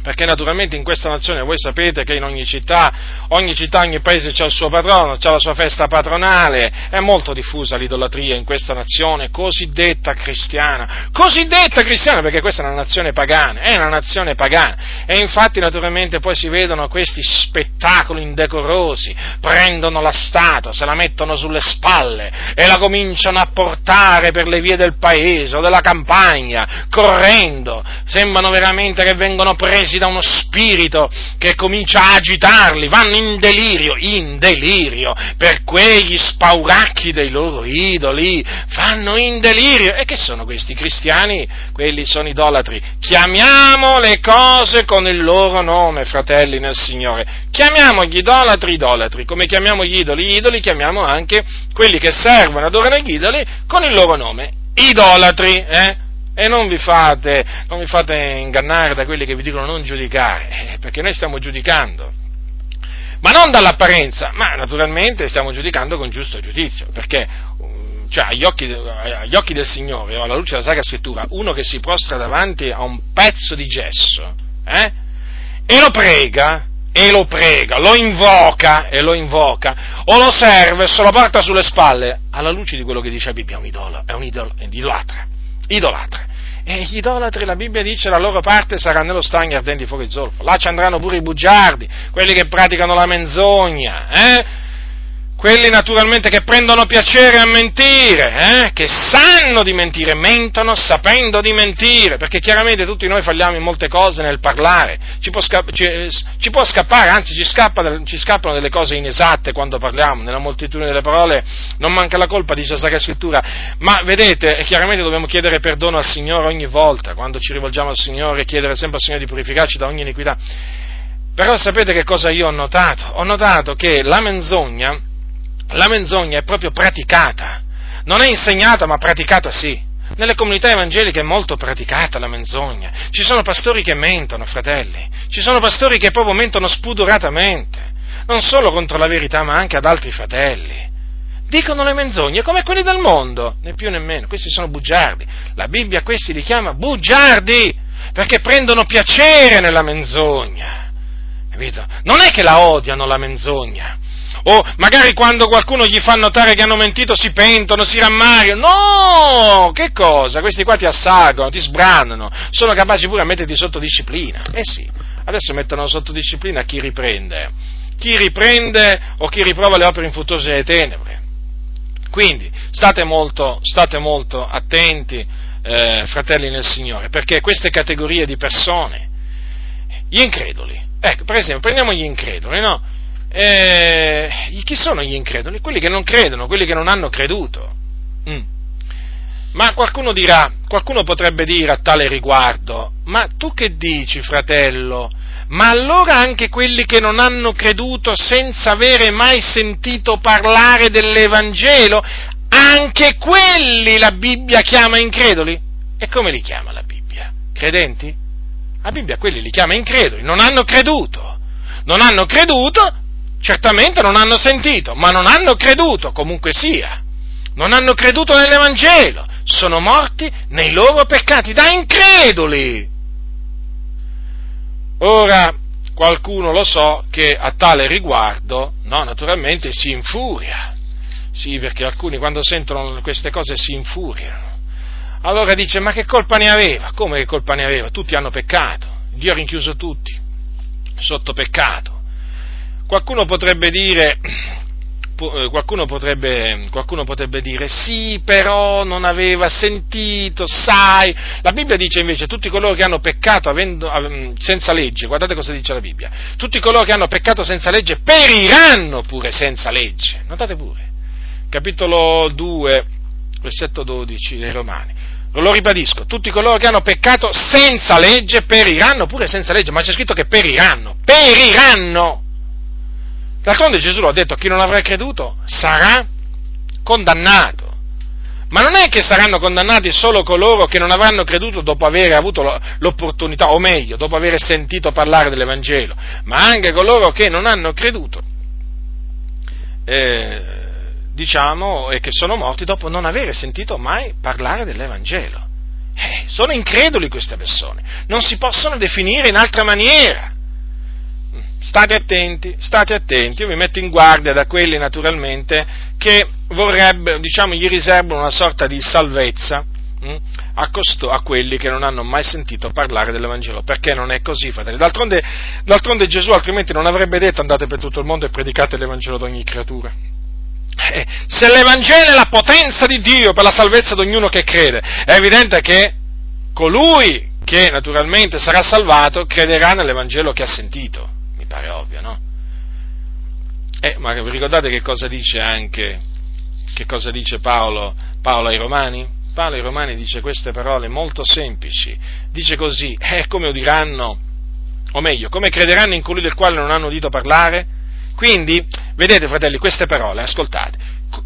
perché naturalmente in questa nazione voi sapete che in ogni città, ogni città, ogni paese c'è il suo patrono, c'è la sua festa patronale, è molto diffusa l'idolatria in questa nazione cosiddetta cristiana, cosiddetta cristiana perché questa è una nazione pagana, è una nazione pagana. E infatti naturalmente poi si vedono questi spettacoli indecorosi, prendono la statua, se la mettono sulle spalle e la cominciano a portare per le vie del paese o della campagna, correndo, sembrano veramente che vengono presi da uno spirito che comincia a agitarli, vanno in delirio, in delirio, per quegli spauracchi dei loro idoli, vanno in delirio. E che sono questi cristiani? Quelli sono idolatri. Chiamiamo le cose con il loro nome, fratelli nel Signore. Chiamiamo gli idolatri idolatri, come chiamiamo gli idoli idoli, chiamiamo anche quelli che servono, adorano gli idoli con il loro nome. Idolatri, eh? E non vi, fate, non vi fate ingannare da quelli che vi dicono non giudicare, eh, perché noi stiamo giudicando. Ma non dall'apparenza, ma naturalmente stiamo giudicando con giusto giudizio, perché mm, cioè, agli, occhi, agli occhi del Signore, o alla luce della Sacra Scrittura, uno che si prostra davanti a un pezzo di gesso eh, e lo prega, e lo prega, lo invoca e lo invoca, o lo serve, se lo porta sulle spalle, alla luce di quello che dice la Bibbia, è un idolo, è un idolo, è un idolatra idolatra. E gli idolatri, la Bibbia dice, la loro parte sarà nello stagno ardenti fuoco e zolfo. Là ci andranno pure i bugiardi, quelli che praticano la menzogna, eh? Quelli naturalmente che prendono piacere a mentire, eh? che sanno di mentire, mentono sapendo di mentire, perché chiaramente tutti noi falliamo in molte cose nel parlare, ci può, scapp- ci, ci può scappare, anzi ci, scappa, ci, scappano delle cose inesatte quando parliamo, nella moltitudine delle parole non manca la colpa, dice la Sacra Scrittura, ma vedete, chiaramente dobbiamo chiedere perdono al Signore ogni volta, quando ci rivolgiamo al Signore, chiedere sempre al Signore di purificarci da ogni iniquità. Però sapete che cosa io ho notato? Ho notato che la menzogna, la menzogna è proprio praticata, non è insegnata ma praticata sì. Nelle comunità evangeliche è molto praticata la menzogna. Ci sono pastori che mentono, fratelli. Ci sono pastori che proprio mentono spudoratamente. Non solo contro la verità, ma anche ad altri fratelli. Dicono le menzogne come quelli del mondo, né più né meno. Questi sono bugiardi. La Bibbia questi li chiama bugiardi, perché prendono piacere nella menzogna. Capito? Non è che la odiano la menzogna, o magari quando qualcuno gli fa notare che hanno mentito si pentono, si rammariano. No! Che cosa? Questi qua ti assagano, ti sbranano, sono capaci pure a metterti sotto disciplina. Eh sì, adesso mettono sotto disciplina chi riprende, chi riprende o chi riprova le opere infruttuose delle tenebre. Quindi state molto, state molto attenti, eh, fratelli nel Signore, perché queste categorie di persone, gli increduli, ecco, per esempio, prendiamo gli increduli, no? Eh, chi sono gli increduli? Quelli che non credono, quelli che non hanno creduto. Mm. Ma qualcuno dirà, qualcuno potrebbe dire a tale riguardo, ma tu che dici, fratello? Ma allora anche quelli che non hanno creduto senza avere mai sentito parlare dell'Evangelo, anche quelli la Bibbia chiama increduli? E come li chiama la Bibbia? Credenti? La Bibbia quelli li chiama increduli, non hanno creduto. Non hanno creduto Certamente non hanno sentito, ma non hanno creduto, comunque sia. Non hanno creduto nell'Evangelo, sono morti nei loro peccati, da increduli. Ora, qualcuno lo so che a tale riguardo, no, naturalmente si infuria. Sì, perché alcuni quando sentono queste cose si infuriano. Allora dice, ma che colpa ne aveva? Come che colpa ne aveva? Tutti hanno peccato, Dio ha rinchiuso tutti sotto peccato. Qualcuno potrebbe dire, eh, qualcuno potrebbe, qualcuno potrebbe, dire sì, però non aveva sentito, sai. La Bibbia dice invece tutti coloro che hanno peccato avendo, senza legge, guardate cosa dice la Bibbia, tutti coloro che hanno peccato senza legge periranno pure senza legge. Notate pure. Capitolo 2, versetto 12 dei Romani. Lo ribadisco, tutti coloro che hanno peccato senza legge periranno pure senza legge, ma c'è scritto che periranno, periranno! D'altronde Gesù ha detto, chi non avrà creduto sarà condannato. Ma non è che saranno condannati solo coloro che non avranno creduto dopo aver avuto l'opportunità, o meglio, dopo aver sentito parlare dell'Evangelo, ma anche coloro che non hanno creduto, eh, diciamo, e che sono morti dopo non aver sentito mai parlare dell'Evangelo. Eh, sono increduli queste persone, non si possono definire in altra maniera. State attenti, state attenti, io vi metto in guardia da quelli naturalmente che vorrebbero, diciamo, gli riservano una sorta di salvezza hm, a, costo, a quelli che non hanno mai sentito parlare dell'Evangelo, perché non è così, fratelli. D'altronde, d'altronde Gesù altrimenti non avrebbe detto andate per tutto il mondo e predicate l'Evangelo ad ogni creatura. Eh, se l'Evangelo è la potenza di Dio per la salvezza di ognuno che crede, è evidente che colui che naturalmente sarà salvato crederà nell'Evangelo che ha sentito pare ovvio, no? Eh, ma vi ricordate che cosa dice anche, che cosa dice Paolo, Paolo ai Romani? Paolo ai Romani dice queste parole molto semplici, dice così, eh, come udiranno, o meglio, come crederanno in colui del quale non hanno udito parlare? Quindi, vedete fratelli, queste parole, ascoltate,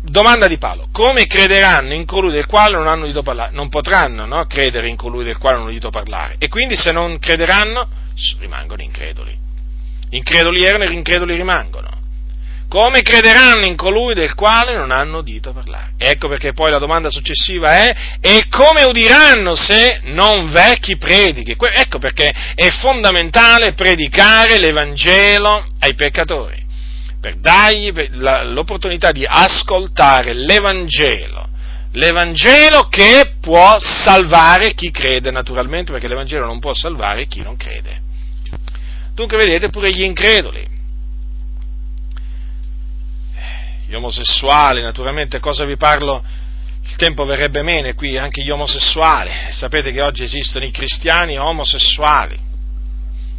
domanda di Paolo, come crederanno in colui del quale non hanno udito parlare? Non potranno no, credere in colui del quale non hanno udito parlare, e quindi se non crederanno, rimangono increduli increduli erano e increduli rimangono. Come crederanno in colui del quale non hanno udito parlare? Ecco perché poi la domanda successiva è, e come udiranno se non v'è chi predichi? Ecco perché è fondamentale predicare l'Evangelo ai peccatori, per dargli l'opportunità di ascoltare l'Evangelo, l'Evangelo che può salvare chi crede naturalmente, perché l'Evangelo non può salvare chi non crede. Dunque vedete pure gli increduli, gli omosessuali, naturalmente cosa vi parlo? Il tempo verrebbe bene qui, anche gli omosessuali. Sapete che oggi esistono i cristiani omosessuali.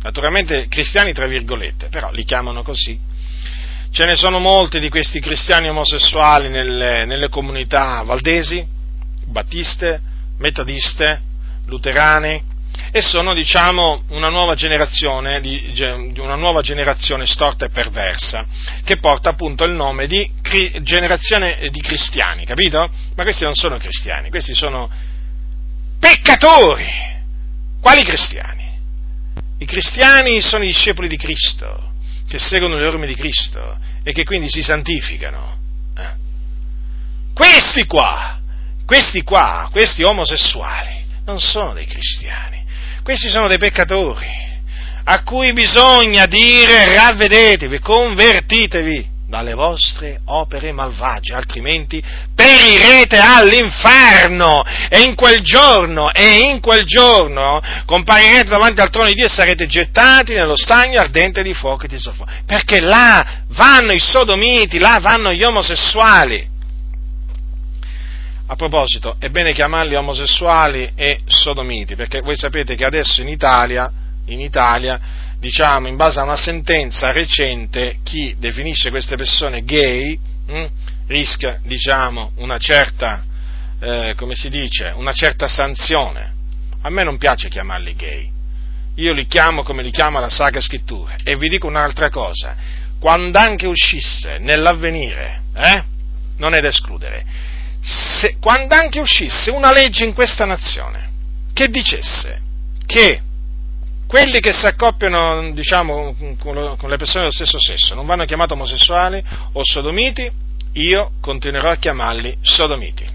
Naturalmente cristiani tra virgolette, però li chiamano così. Ce ne sono molti di questi cristiani omosessuali nelle, nelle comunità valdesi, battiste, metodiste, luterane, e sono diciamo una nuova generazione, di, una nuova generazione storta e perversa che porta appunto il nome di cri, generazione di cristiani, capito? Ma questi non sono cristiani, questi sono peccatori. Quali cristiani? I cristiani sono i discepoli di Cristo, che seguono le orme di Cristo e che quindi si santificano. Eh? Questi qua, questi qua, questi omosessuali, non sono dei cristiani questi sono dei peccatori a cui bisogna dire ravvedetevi, convertitevi dalle vostre opere malvagie, altrimenti perirete all'inferno e in quel giorno, e in quel giorno comparirete davanti al trono di Dio e sarete gettati nello stagno ardente di fuoco e di soffo, perché là vanno i sodomiti, là vanno gli omosessuali. A proposito, è bene chiamarli omosessuali e sodomiti, perché voi sapete che adesso in Italia, in Italia diciamo, in base a una sentenza recente, chi definisce queste persone gay mh, hm, rischia, diciamo, una certa, eh, come si dice, una certa sanzione. A me non piace chiamarli gay, io li chiamo come li chiama la Sacra Scrittura. E vi dico un'altra cosa, quando anche uscisse nell'avvenire, eh, non è da escludere, se, quando anche uscisse una legge in questa nazione che dicesse che quelli che si accoppiano diciamo, con le persone dello stesso sesso non vanno chiamati omosessuali o sodomiti, io continuerò a chiamarli sodomiti.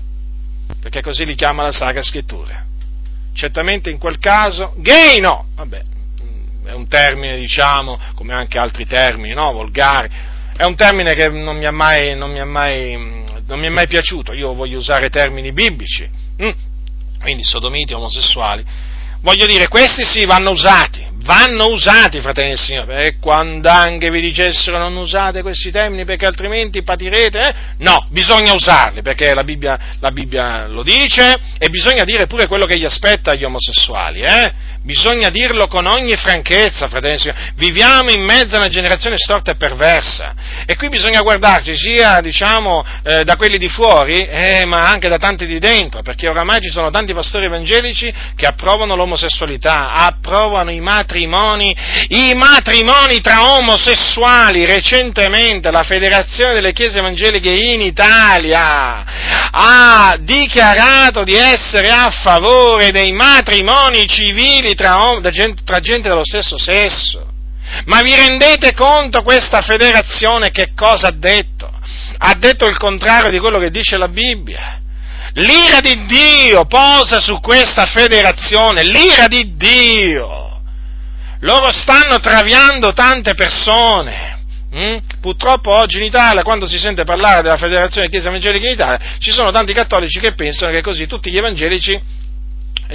perché così li chiama la Sacra Scrittura. Certamente in quel caso, gay no, vabbè, è un termine, diciamo, come anche altri termini, no, volgari, è un termine che non mi, mai, non, mi mai, non mi è mai, piaciuto, io voglio usare termini biblici, mm? quindi sodomiti, omosessuali, voglio dire, questi sì vanno usati, vanno usati, fratelli del Signore, e quando anche vi dicessero non usate questi termini perché altrimenti patirete, eh? no, bisogna usarli perché la Bibbia, la Bibbia, lo dice e bisogna dire pure quello che gli aspetta agli omosessuali, eh? bisogna dirlo con ogni franchezza, fratelli del Signore, viviamo in mezzo a una generazione storta e perversa e qui bisogna guardarci sia, diciamo, eh, da quelli di fuori, eh, ma anche da tanti di dentro, perché oramai ci sono tanti pastori evangelici che approvano l'omosessualità, approvano i matrimoni, matrimoni, i matrimoni tra omosessuali. Recentemente la Federazione delle Chiese Evangeliche in Italia ha dichiarato di essere a favore dei matrimoni civili tra, tra gente dello stesso sesso. Ma vi rendete conto questa federazione che cosa ha detto? Ha detto il contrario di quello che dice la Bibbia. L'ira di Dio posa su questa federazione, l'ira di Dio loro stanno traviando tante persone. Mm? Purtroppo oggi in Italia, quando si sente parlare della Federazione Chiesa Evangelica in Italia, ci sono tanti cattolici che pensano che così tutti gli evangelici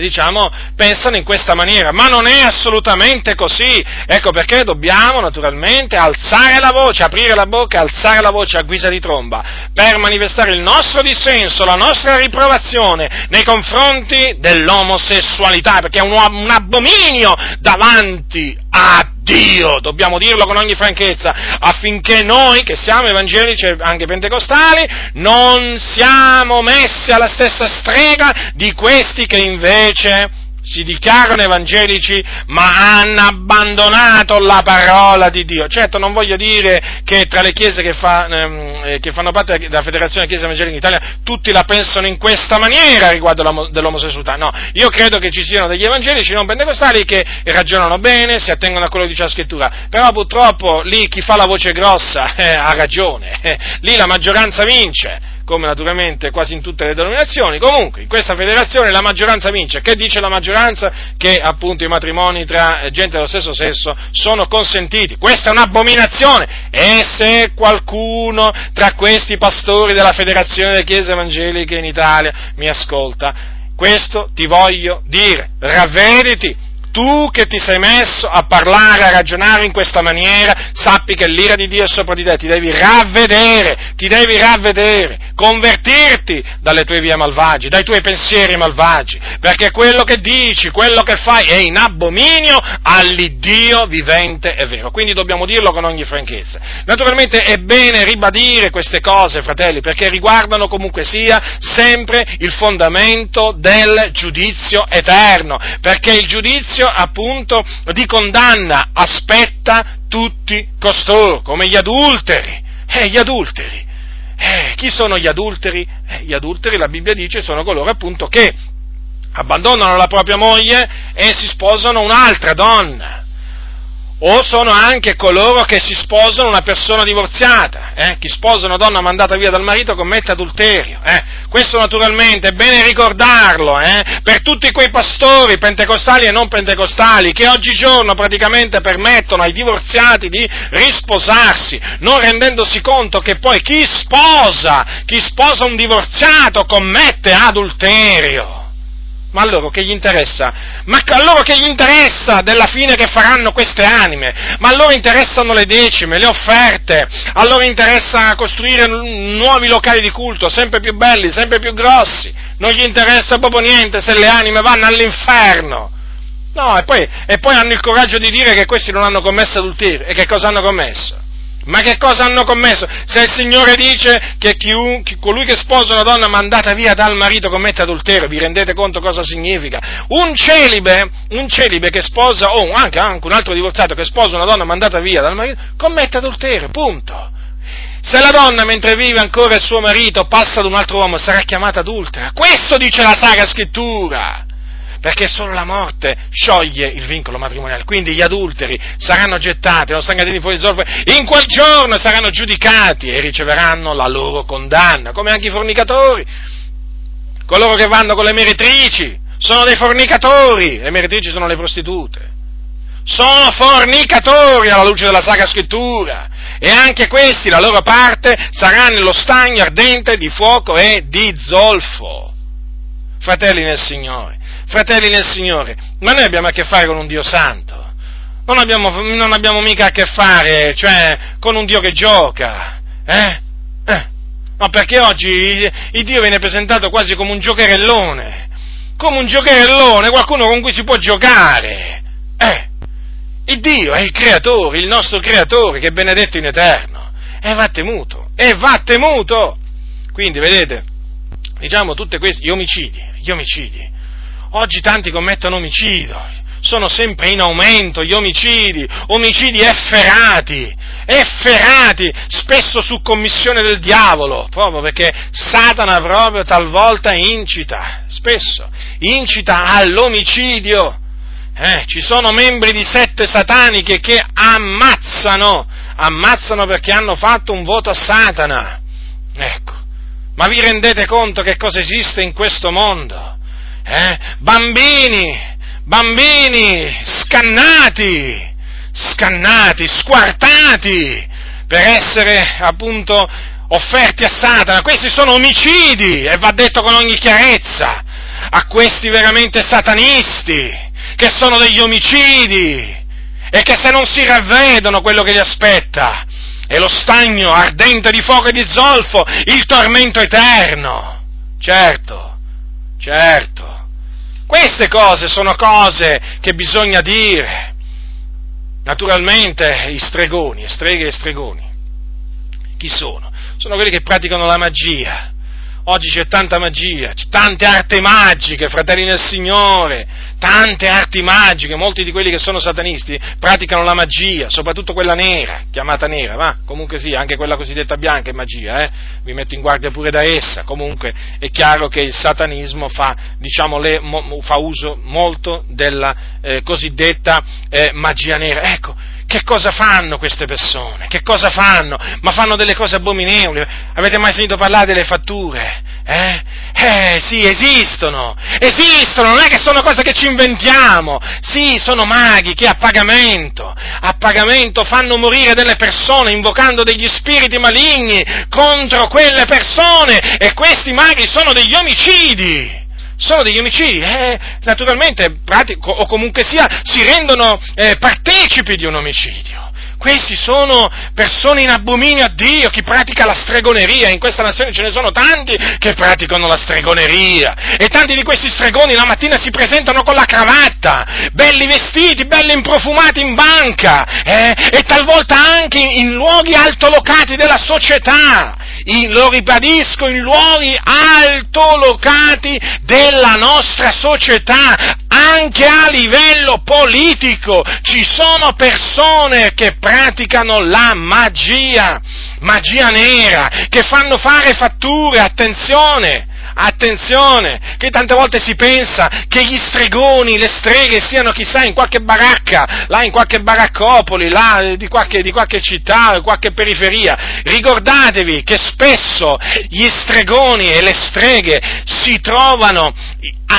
diciamo, pensano in questa maniera, ma non è assolutamente così. Ecco perché dobbiamo naturalmente alzare la voce, aprire la bocca alzare la voce a guisa di tromba per manifestare il nostro dissenso, la nostra riprovazione nei confronti dell'omosessualità, perché è un, un abominio davanti a Dio, dobbiamo dirlo con ogni franchezza, affinché noi, che siamo evangelici e anche pentecostali, non siamo messi alla stessa strega di questi che invece si dichiarano evangelici ma hanno abbandonato la parola di Dio. Certo non voglio dire che tra le chiese che, fa, ehm, eh, che fanno parte della Federazione Chiesa Evangelica in Italia tutti la pensano in questa maniera riguardo dell'omosessualità, no, io credo che ci siano degli evangelici non pentecostali che ragionano bene, si attengono a quello che dice la scrittura, però purtroppo lì chi fa la voce grossa eh, ha ragione, eh, lì la maggioranza vince come naturalmente quasi in tutte le denominazioni, comunque in questa federazione la maggioranza vince. Che dice la maggioranza? Che appunto i matrimoni tra gente dello stesso sesso sono consentiti. Questa è un'abominazione e se qualcuno tra questi pastori della federazione delle chiese evangeliche in Italia mi ascolta, questo ti voglio dire, ravvediti, tu che ti sei messo a parlare, a ragionare in questa maniera, sappi che l'ira di Dio è sopra di te, ti devi ravvedere, ti devi ravvedere, convertirti dalle tue vie malvagie, dai tuoi pensieri malvagi, perché quello che dici, quello che fai è in abominio all'Iddio vivente e vero. Quindi dobbiamo dirlo con ogni franchezza. Naturalmente è bene ribadire queste cose, fratelli, perché riguardano comunque sia sempre il fondamento del giudizio eterno, perché il giudizio giudizio appunto di condanna aspetta tutti costoro, come gli adulteri. Eh, gli adulteri. Eh, chi sono gli adulteri? Eh, gli adulteri, la Bibbia dice, sono coloro appunto che abbandonano la propria moglie e si sposano un'altra donna o sono anche coloro che si sposano una persona divorziata, eh? chi sposa una donna mandata via dal marito commette adulterio, eh? questo naturalmente è bene ricordarlo eh? per tutti quei pastori pentecostali e non pentecostali che oggigiorno praticamente permettono ai divorziati di risposarsi, non rendendosi conto che poi chi sposa, chi sposa un divorziato commette adulterio. Ma a loro che gli interessa? Ma a loro che gli interessa della fine che faranno queste anime? Ma a loro interessano le decime, le offerte, a loro interessa costruire nuovi locali di culto, sempre più belli, sempre più grossi. Non gli interessa proprio niente se le anime vanno all'inferno. No, e poi, e poi hanno il coraggio di dire che questi non hanno commesso adulterio. E che cosa hanno commesso? Ma che cosa hanno commesso? Se il Signore dice che chiun, colui che sposa una donna mandata via dal marito commette adulterio, vi rendete conto cosa significa? Un celibe, un celibe che sposa, o anche, anche un altro divorziato che sposa una donna mandata via dal marito, commette adulterio, punto. Se la donna mentre vive ancora il suo marito passa ad un altro uomo sarà chiamata adultera. Questo dice la Sacra Scrittura perché solo la morte scioglie il vincolo matrimoniale. Quindi gli adulteri saranno gettati, non stangatini fuori il zolfo, in quel giorno saranno giudicati e riceveranno la loro condanna, come anche i fornicatori. coloro che vanno con le meretrici, sono dei fornicatori, le meretrici sono le prostitute, sono fornicatori alla luce della Sacra Scrittura e anche questi, la loro parte, sarà nello stagno ardente di fuoco e di zolfo. Fratelli nel Signore, fratelli nel Signore, ma noi abbiamo a che fare con un Dio santo. Non abbiamo, non abbiamo mica a che fare, cioè, con un Dio che gioca, eh? eh. Ma perché oggi il Dio viene presentato quasi come un giocherellone, come un giocherellone, qualcuno con cui si può giocare. Eh, il Dio è il creatore, il nostro creatore che è benedetto in eterno. E va temuto, e va temuto. Quindi, vedete, diciamo tutte queste, gli omicidi, gli omicidi. Oggi tanti commettono omicidio, sono sempre in aumento gli omicidi, omicidi efferati, efferati, spesso su commissione del diavolo, proprio perché Satana proprio talvolta incita, spesso, incita all'omicidio. Eh, ci sono membri di sette sataniche che ammazzano, ammazzano perché hanno fatto un voto a Satana. Ecco, ma vi rendete conto che cosa esiste in questo mondo? Eh? Bambini, bambini scannati, scannati, squartati per essere appunto offerti a Satana. Questi sono omicidi e va detto con ogni chiarezza a questi veramente satanisti che sono degli omicidi e che se non si ravvedono quello che li aspetta è lo stagno ardente di fuoco e di zolfo, il tormento eterno. Certo, certo. Queste cose sono cose che bisogna dire. Naturalmente i stregoni, streghe e stregoni, chi sono? Sono quelli che praticano la magia, Oggi c'è tanta magia, c'è tante arti magiche, fratelli nel Signore, tante arti magiche, molti di quelli che sono satanisti praticano la magia, soprattutto quella nera, chiamata nera, ma comunque sì, anche quella cosiddetta bianca è magia, eh? vi metto in guardia pure da essa, comunque è chiaro che il satanismo fa, diciamo, le, mo, fa uso molto della eh, cosiddetta eh, magia nera. Ecco, che cosa fanno queste persone? Che cosa fanno? Ma fanno delle cose abominevoli. Avete mai sentito parlare delle fatture? Eh? Eh, sì, esistono, esistono, non è che sono cose che ci inventiamo. Sì, sono maghi che a pagamento, a pagamento fanno morire delle persone invocando degli spiriti maligni contro quelle persone e questi maghi sono degli omicidi sono degli omicidi, eh, naturalmente, pratico, o comunque sia, si rendono eh, partecipi di un omicidio. Questi sono persone in abominio a Dio, chi pratica la stregoneria, in questa nazione ce ne sono tanti che praticano la stregoneria, e tanti di questi stregoni la mattina si presentano con la cravatta, belli vestiti, belli improfumati in banca, eh, e talvolta anche in, in luoghi altolocati della società lo ribadisco, in luoghi altolocati della nostra società, anche a livello politico. Ci sono persone che praticano la magia, magia nera, che fanno fare fatture, attenzione, Attenzione, che tante volte si pensa che gli stregoni, le streghe siano chissà in qualche baracca, là in qualche baraccopoli, là di qualche, di qualche città, qualche periferia. Ricordatevi che spesso gli stregoni e le streghe si trovano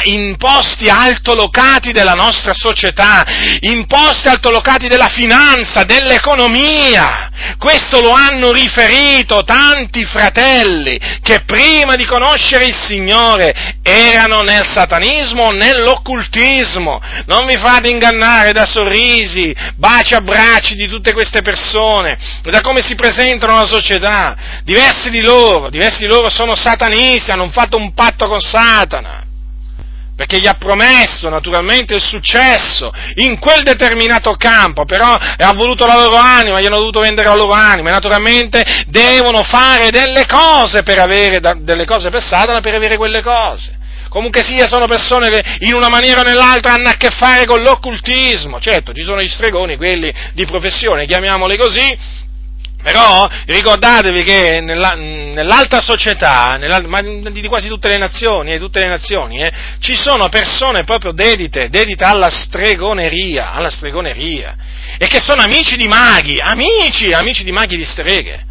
in posti altolocati della nostra società, in posti altolocati della finanza, dell'economia. Questo lo hanno riferito tanti fratelli che prima di conoscere il Signore erano nel satanismo, nell'occultismo. Non vi fate ingannare da sorrisi, baci abbracci di tutte queste persone, da come si presentano alla società. Diversi di loro, diversi di loro sono satanisti, hanno fatto un patto con Satana perché gli ha promesso naturalmente il successo in quel determinato campo, però ha voluto la loro anima, gli hanno dovuto vendere la loro anima e naturalmente devono fare delle cose per avere, delle cose per Satana per avere quelle cose. Comunque sia, sono persone che in una maniera o nell'altra hanno a che fare con l'occultismo. Certo, ci sono gli stregoni, quelli di professione, chiamiamoli così, però ricordatevi che nella, nell'alta società, nella, ma di quasi tutte le nazioni, eh, tutte le nazioni eh, ci sono persone proprio dedite, dedite alla stregoneria, alla stregoneria, e che sono amici di maghi, amici, amici di maghi di streghe.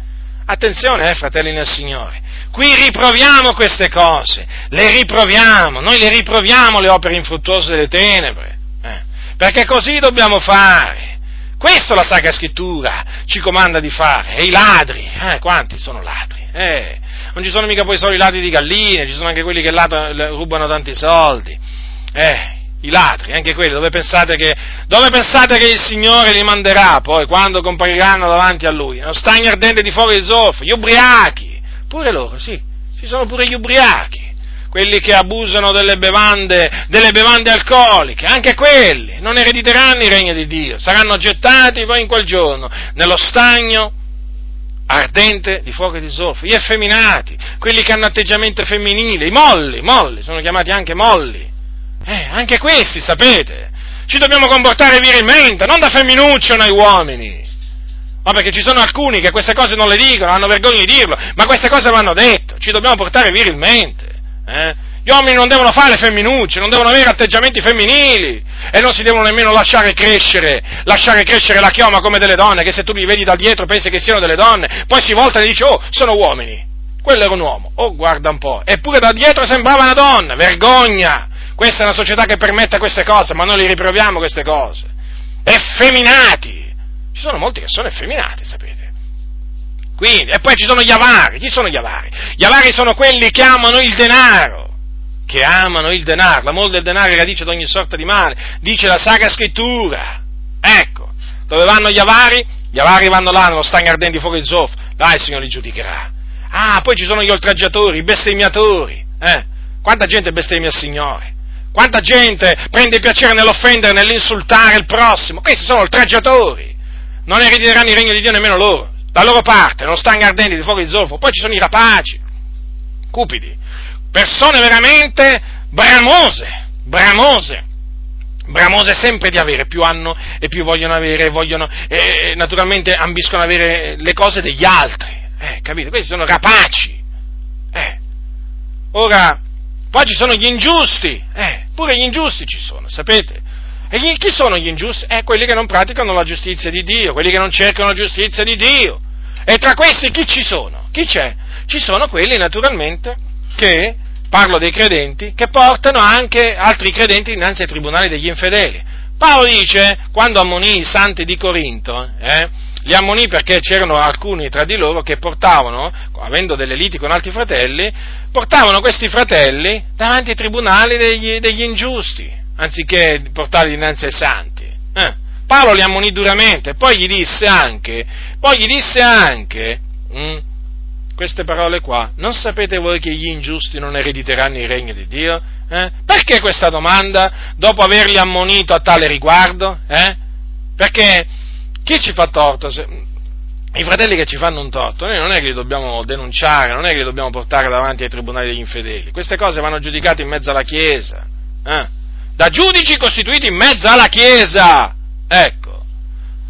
Attenzione, eh, fratelli nel Signore, Qui riproviamo queste cose, le riproviamo, noi le riproviamo le opere infruttuose delle tenebre, eh, perché così dobbiamo fare. Questo la Sacra Scrittura ci comanda di fare. E i ladri, eh, quanti sono ladri? Eh, non ci sono mica poi solo i ladri di galline, ci sono anche quelli che rubano tanti soldi. Eh, i ladri, anche quelli, dove pensate, che, dove pensate che il Signore li manderà poi quando compariranno davanti a Lui? Non stagni ardente di fuoco di zolfo, gli ubriachi, pure loro, sì, ci sono pure gli ubriachi, quelli che abusano delle bevande, delle bevande alcoliche, anche quelli non erediteranno il regno di Dio, saranno gettati poi in quel giorno nello stagno ardente di fuoco e di zolfo, gli effeminati, quelli che hanno atteggiamento femminile, i molli, molli, sono chiamati anche molli, eh, anche questi, sapete, ci dobbiamo comportare virilmente, non da femminuccio noi uomini. Ma perché ci sono alcuni che queste cose non le dicono, hanno vergogna di dirlo, ma queste cose vanno dette, ci dobbiamo portare virilmente. Eh? Gli uomini non devono fare femminucce, non devono avere atteggiamenti femminili e non si devono nemmeno lasciare crescere, lasciare crescere la chioma come delle donne, che se tu li vedi da dietro pensi che siano delle donne, poi si voltano e dici, oh, sono uomini. Quello era un uomo, oh, guarda un po', eppure da dietro sembrava una donna, vergogna! Questa è una società che permette queste cose, ma noi li riproviamo queste cose. Effeminati! Ci sono molti che sono effeminati, sapete. Quindi, e poi ci sono gli avari. Chi sono gli avari? Gli avari sono quelli che amano il denaro. Che amano il denaro. L'amore del denaro è radice di ogni sorta di male. Dice la Sacra Scrittura. Ecco, dove vanno gli avari? Gli avari vanno là, nello stagno ardenti fuoco di zolfo. Là il Signore li giudicherà. Ah, poi ci sono gli oltraggiatori, i bestemmiatori. Eh? Quanta gente bestemmia il Signore? Quanta gente prende piacere nell'offendere, nell'insultare il prossimo? Questi sono oltraggiatori. Non erediteranno il regno di Dio nemmeno loro. La loro parte, non stanno ardenti di fuoco di zolfo. Poi ci sono i rapaci, cupidi, persone veramente bramose, bramose bramose sempre di avere, più hanno e più vogliono avere, vogliono, e naturalmente ambiscono ad avere le cose degli altri, eh, capite? Questi sono rapaci, eh. Ora, poi ci sono gli ingiusti, eh, pure gli ingiusti ci sono, sapete? E chi sono gli ingiusti? Eh, quelli che non praticano la giustizia di Dio, quelli che non cercano la giustizia di Dio. E tra questi chi ci sono? Chi c'è? Ci sono quelli naturalmente che, parlo dei credenti, che portano anche altri credenti dinanzi ai tribunali degli infedeli. Paolo dice, quando ammonì i santi di Corinto, eh, li ammonì perché c'erano alcuni tra di loro che portavano, avendo delle liti con altri fratelli, portavano questi fratelli davanti ai tribunali degli, degli ingiusti, anziché portarli dinanzi ai santi. Paolo li ammonì duramente, poi gli disse anche, poi gli disse anche, mh, mm, queste parole qua, non sapete voi che gli ingiusti non erediteranno il regno di Dio? Eh? Perché questa domanda, dopo averli ammonito a tale riguardo? Eh? Perché chi ci fa torto? Se, I fratelli che ci fanno un torto, noi non è che li dobbiamo denunciare, non è che li dobbiamo portare davanti ai tribunali degli infedeli, queste cose vanno giudicate in mezzo alla Chiesa, eh? da giudici costituiti in mezzo alla Chiesa, ecco,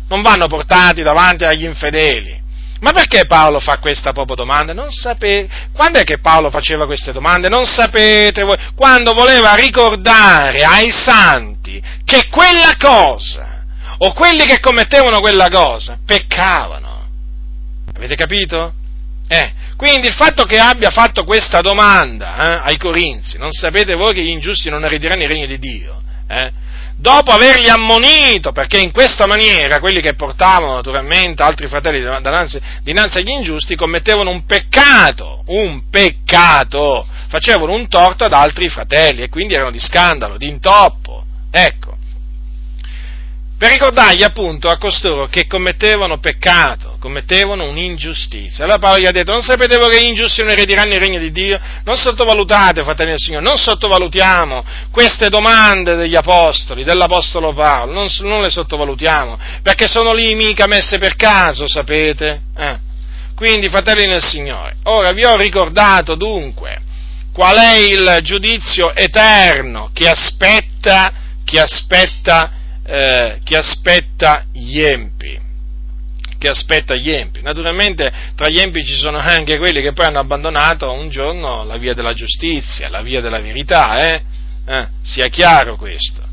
non vanno portati davanti agli infedeli. Ma perché Paolo fa questa proprio domanda? Non sapete. Quando è che Paolo faceva queste domande? Non sapete voi. Quando voleva ricordare ai santi che quella cosa o quelli che commettevano quella cosa peccavano. Avete capito? Eh, quindi il fatto che abbia fatto questa domanda eh, ai Corinzi, non sapete voi che gli ingiusti non erediteranno il regno di Dio? Eh? Dopo averli ammonito, perché in questa maniera quelli che portavano naturalmente altri fratelli dinanzi, dinanzi agli ingiusti commettevano un peccato, un peccato, facevano un torto ad altri fratelli e quindi erano di scandalo, di intoppo. Ecco per ricordargli appunto a costoro che commettevano peccato, commettevano un'ingiustizia. Allora Paolo gli ha detto, non sapete voi che gli ingiusti non erediranno il regno di Dio? Non sottovalutate, fratelli del Signore, non sottovalutiamo queste domande degli apostoli, dell'apostolo Paolo, non, non le sottovalutiamo, perché sono lì mica messe per caso, sapete? Eh. Quindi, fratelli del Signore, ora vi ho ricordato dunque qual è il giudizio eterno che aspetta, che aspetta eh, che aspetta gli empi. Che aspetta gli empi. Naturalmente tra gli empi ci sono anche quelli che poi hanno abbandonato un giorno la via della giustizia, la via della verità, eh? Eh, sia chiaro questo.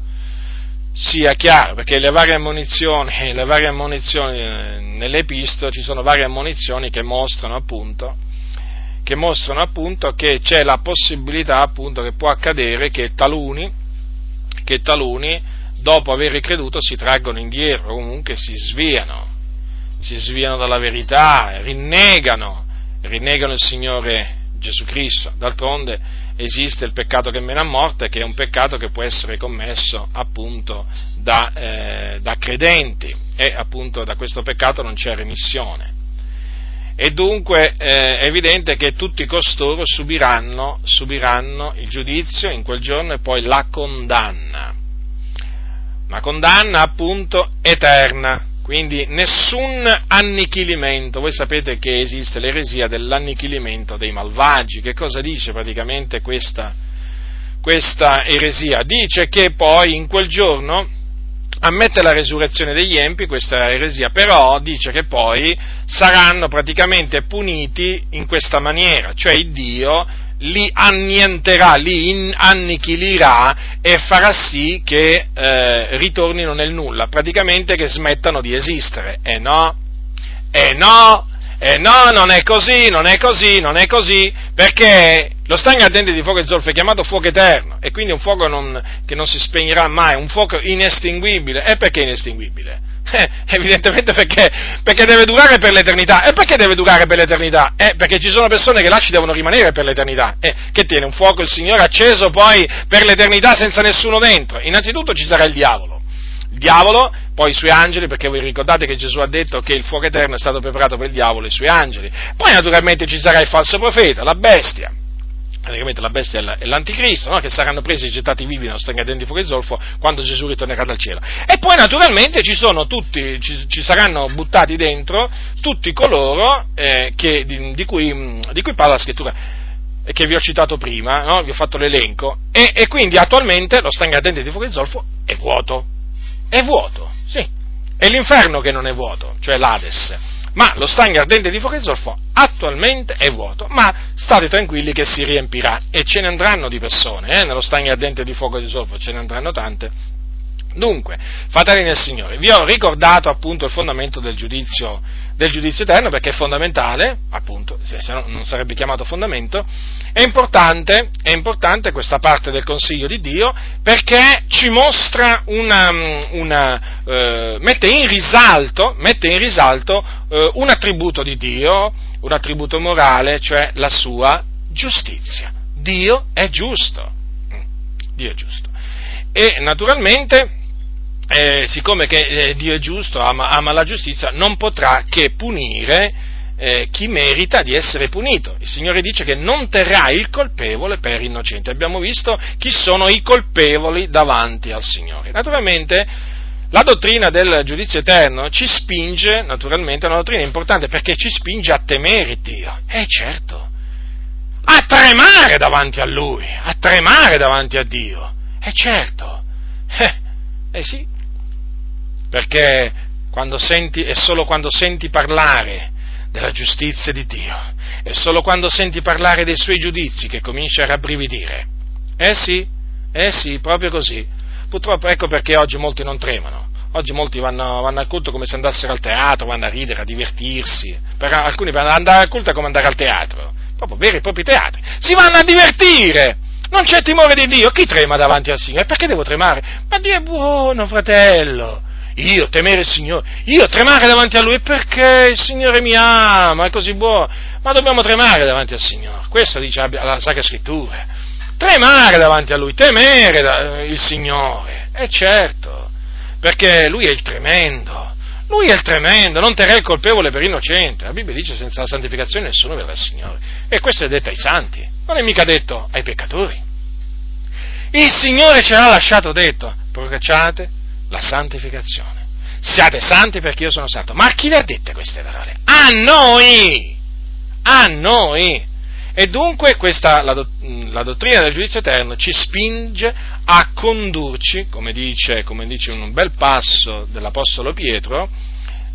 Sia chiaro, perché le varie ammonizioni, le varie ammonizioni eh, nelle epistole ci sono varie ammonizioni che mostrano appunto che mostrano appunto che c'è la possibilità appunto che può accadere che taluni, che taluni dopo aver creduto si traggono indietro, comunque si sviano, si sviano dalla verità, rinnegano, rinnegano il Signore Gesù Cristo. D'altronde esiste il peccato che mena a morte, che è un peccato che può essere commesso appunto da, eh, da credenti e appunto da questo peccato non c'è remissione. E dunque eh, è evidente che tutti costoro subiranno, subiranno il giudizio in quel giorno e poi la condanna. Ma condanna appunto eterna, quindi nessun annichilimento. Voi sapete che esiste l'eresia dell'annichilimento dei malvagi. Che cosa dice praticamente questa, questa eresia? Dice che poi in quel giorno ammette la resurrezione degli empi, questa eresia, però dice che poi saranno praticamente puniti in questa maniera, cioè Dio li annienterà, li annichilirà e farà sì che eh, ritornino nel nulla, praticamente che smettano di esistere. E no, e no, e no, non è così, non è così, non è così, perché lo stagno ardente di fuoco e zolfo è chiamato fuoco eterno, e quindi un fuoco non, che non si spegnerà mai, un fuoco inestinguibile. E perché inestinguibile? Eh, evidentemente perché, perché, deve durare per l'eternità. E perché deve durare per l'eternità? Eh, perché ci sono persone che là ci devono rimanere per l'eternità. Eh, che tiene un fuoco il Signore acceso poi per l'eternità senza nessuno dentro? Innanzitutto ci sarà il diavolo. Il diavolo, poi i suoi angeli, perché voi ricordate che Gesù ha detto che il fuoco eterno è stato preparato per il diavolo e i suoi angeli. Poi naturalmente ci sarà il falso profeta, la bestia praticamente la bestia è l'anticristo, no? che saranno presi e gettati vivi nello stagno di fuoco e zolfo quando Gesù ritornerà dal cielo. E poi naturalmente ci, tutti, ci, ci saranno buttati dentro tutti coloro eh, che, di, di, cui, di, cui, parla la scrittura che vi ho citato prima, no? vi ho fatto l'elenco, e, e, quindi attualmente lo stagno ardente di fuoco e zolfo è vuoto, è vuoto, sì, è l'inferno che non è vuoto, cioè l'Ades ma lo stagno ardente di fuoco e zolfo attualmente è vuoto, ma state tranquilli che si riempirà e ce ne andranno di persone, eh? nello stagno ardente di fuoco e zolfo ce ne andranno tante. Dunque, fratelli nel Signore, vi ho ricordato appunto il fondamento del giudizio del giudizio eterno perché è fondamentale, appunto, se no non sarebbe chiamato fondamento, è importante, è importante questa parte del consiglio di Dio perché ci mostra una, una eh, mette in risalto, mette in risalto eh, un attributo di Dio, un attributo morale, cioè la sua giustizia. Dio è giusto. Mm, Dio è giusto. E naturalmente eh, siccome eh, Dio è giusto, ama, ama, la giustizia, non potrà che punire eh, chi merita di essere punito. Il Signore dice che non terrà il colpevole per innocente. Abbiamo visto chi sono i colpevoli davanti al Signore. Naturalmente la dottrina del giudizio eterno ci spinge, naturalmente è una dottrina importante perché ci spinge a temere Dio. Eh certo, a tremare davanti a Lui, a tremare davanti a Dio. Eh certo. Eh, eh sì, perché senti, è solo quando senti parlare della giustizia di Dio, è solo quando senti parlare dei suoi giudizi che cominci a rabbrividire. Eh sì, eh sì, proprio così. Purtroppo ecco perché oggi molti non tremano. Oggi molti vanno, vanno al culto come se andassero al teatro, vanno a ridere, a divertirsi. Per alcuni per andare al culto è come andare al teatro, proprio veri e propri teatri. Si vanno a divertire! Non c'è timore di Dio. Chi trema davanti al Signore? Perché devo tremare? Ma Dio è buono, fratello. Io temere il Signore, io tremare davanti a Lui. Perché il Signore mi ama, è così buono, ma dobbiamo tremare davanti al Signore, questo dice la Sacra Scrittura, tremare davanti a Lui, temere il Signore, è certo, perché Lui è il tremendo, Lui è il tremendo, non terrà il colpevole per innocente, la Bibbia dice senza la santificazione nessuno verrà al Signore, e questo è detto ai santi, non è mica detto ai peccatori. Il Signore ce l'ha lasciato detto, procacciate la santificazione. Siate santi perché io sono santo. Ma a chi le ha dette queste parole? A noi! A noi! E dunque questa, la, la, dottrina del giudizio eterno ci spinge a condurci, come dice, come dice un bel passo dell'Apostolo Pietro,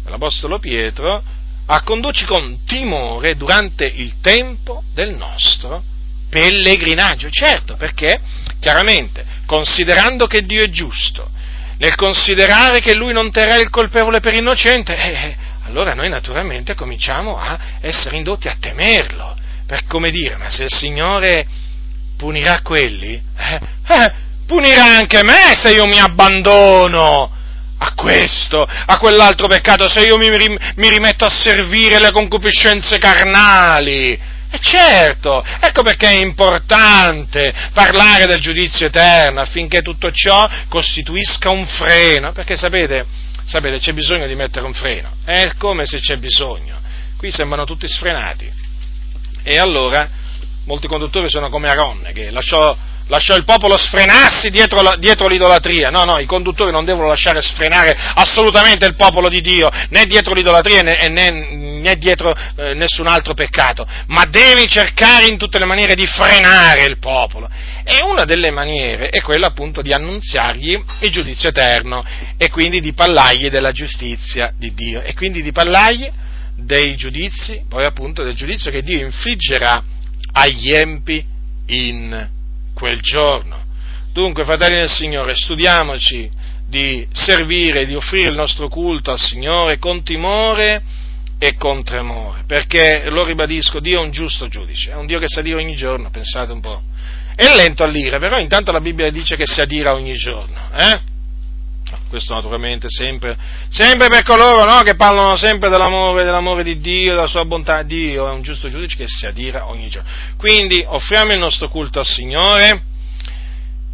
dell'Apostolo Pietro, a condurci con timore durante il tempo del nostro pellegrinaggio. Certo, perché chiaramente, considerando che Dio è giusto, nel considerare che lui non terrà il colpevole per innocente, eh, eh, allora noi naturalmente cominciamo a essere indotti a temerlo, per come dire, ma se il Signore punirà quelli, eh, eh, punirà anche me se io mi abbandono a questo, a quell'altro peccato, se io mi, mi rimetto a servire le concupiscenze carnali. E certo, ecco perché è importante parlare del giudizio eterno affinché tutto ciò costituisca un freno, perché sapete, sapete c'è bisogno di mettere un freno, è come se c'è bisogno, qui sembrano tutti sfrenati. E allora molti conduttori sono come Aronne che lasciò lasciò il popolo sfrenarsi dietro, la, dietro, l'idolatria. No, no, i conduttori non devono lasciare sfrenare assolutamente il popolo di Dio, né dietro l'idolatria né, né, né dietro eh, nessun altro peccato, ma devi cercare in tutte le maniere di frenare il popolo. E una delle maniere è quella appunto di annunziargli il giudizio eterno e quindi di parlargli della giustizia di Dio e quindi di parlargli dei giudizi, poi appunto del giudizio che Dio infliggerà agli empi in quel giorno. Dunque, fratelli del Signore, studiamoci di servire, di offrire il nostro culto al Signore con timore e con tremore, perché, lo ribadisco, Dio è un giusto giudice, è un Dio che sa dire ogni giorno, pensate un po'. È lento all'ira, però intanto la Bibbia dice che si adira ogni giorno, eh? Questo naturalmente sempre, sempre per coloro no, che parlano sempre dell'amore, dell'amore di Dio, della sua bontà. Dio è un giusto giudice che si adira ogni giorno. Quindi offriamo il nostro culto al Signore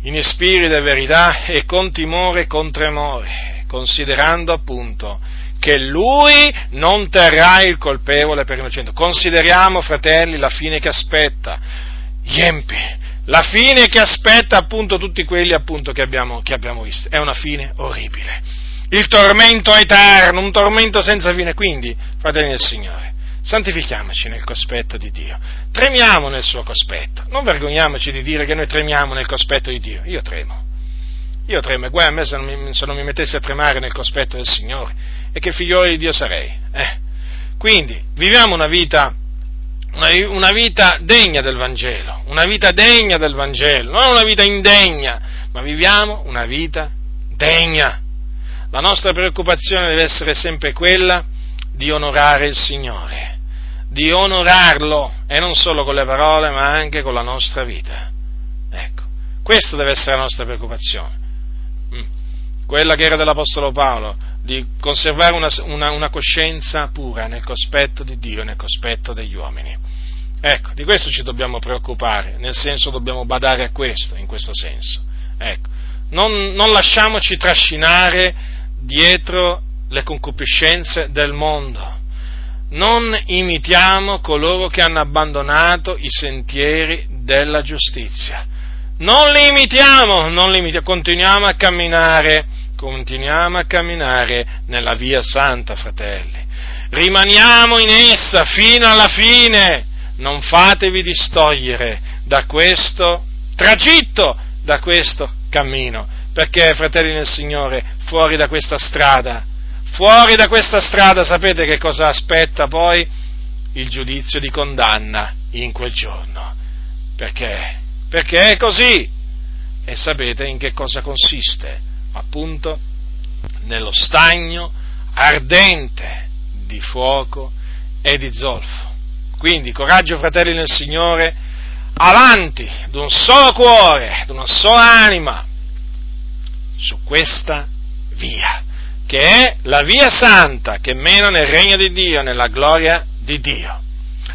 in spirito e verità e con timore e con tremore, considerando appunto che Lui non terrà il colpevole per innocente. Consideriamo, fratelli, la fine che aspetta. Gli empi la fine che aspetta appunto tutti quelli appunto che abbiamo, che abbiamo visto. È una fine orribile. Il tormento eterno, un tormento senza fine. Quindi, fratelli del Signore, santifichiamoci nel cospetto di Dio. Tremiamo nel suo cospetto. Non vergogniamoci di dire che noi tremiamo nel cospetto di Dio. Io tremo. Io tremo, e guai a me se non, mi, se non mi mettessi a tremare nel cospetto del Signore. E che figliolo di Dio sarei. Eh. Quindi, viviamo una vita una, vita degna del Vangelo, una vita degna del Vangelo, non una vita indegna, ma viviamo una vita degna. La nostra preoccupazione deve essere sempre quella di onorare il Signore, di onorarlo e non solo con le parole ma anche con la nostra vita. Ecco, questa deve essere la nostra preoccupazione. Quella che era dell'Apostolo Paolo, di conservare una, una, una coscienza pura nel cospetto di Dio nel cospetto degli uomini. Ecco, di questo ci dobbiamo preoccupare, nel senso dobbiamo badare a questo, in questo senso. Ecco, non, non lasciamoci trascinare dietro le concupiscenze del mondo. Non imitiamo coloro che hanno abbandonato i sentieri della giustizia. Non li imitiamo, non li imitiamo, continuiamo a camminare, continuiamo a camminare nella via santa, fratelli. Rimaniamo in essa fino alla fine non fatevi distogliere da questo tragitto, da questo cammino, perché, fratelli nel Signore, fuori da questa strada, fuori da questa strada sapete che cosa aspetta poi? Il giudizio di condanna in quel giorno. Perché? Perché è così. E sapete in che cosa consiste? Appunto, nello stagno ardente di fuoco e di zolfo. Quindi coraggio fratelli nel Signore, avanti, d'un solo cuore, d'una sola anima, su questa via, che è la via santa che mena nel regno di Dio, nella gloria di Dio.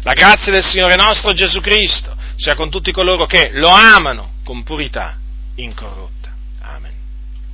La grazia del Signore nostro Gesù Cristo sia con tutti coloro che lo amano con purità incorrotta.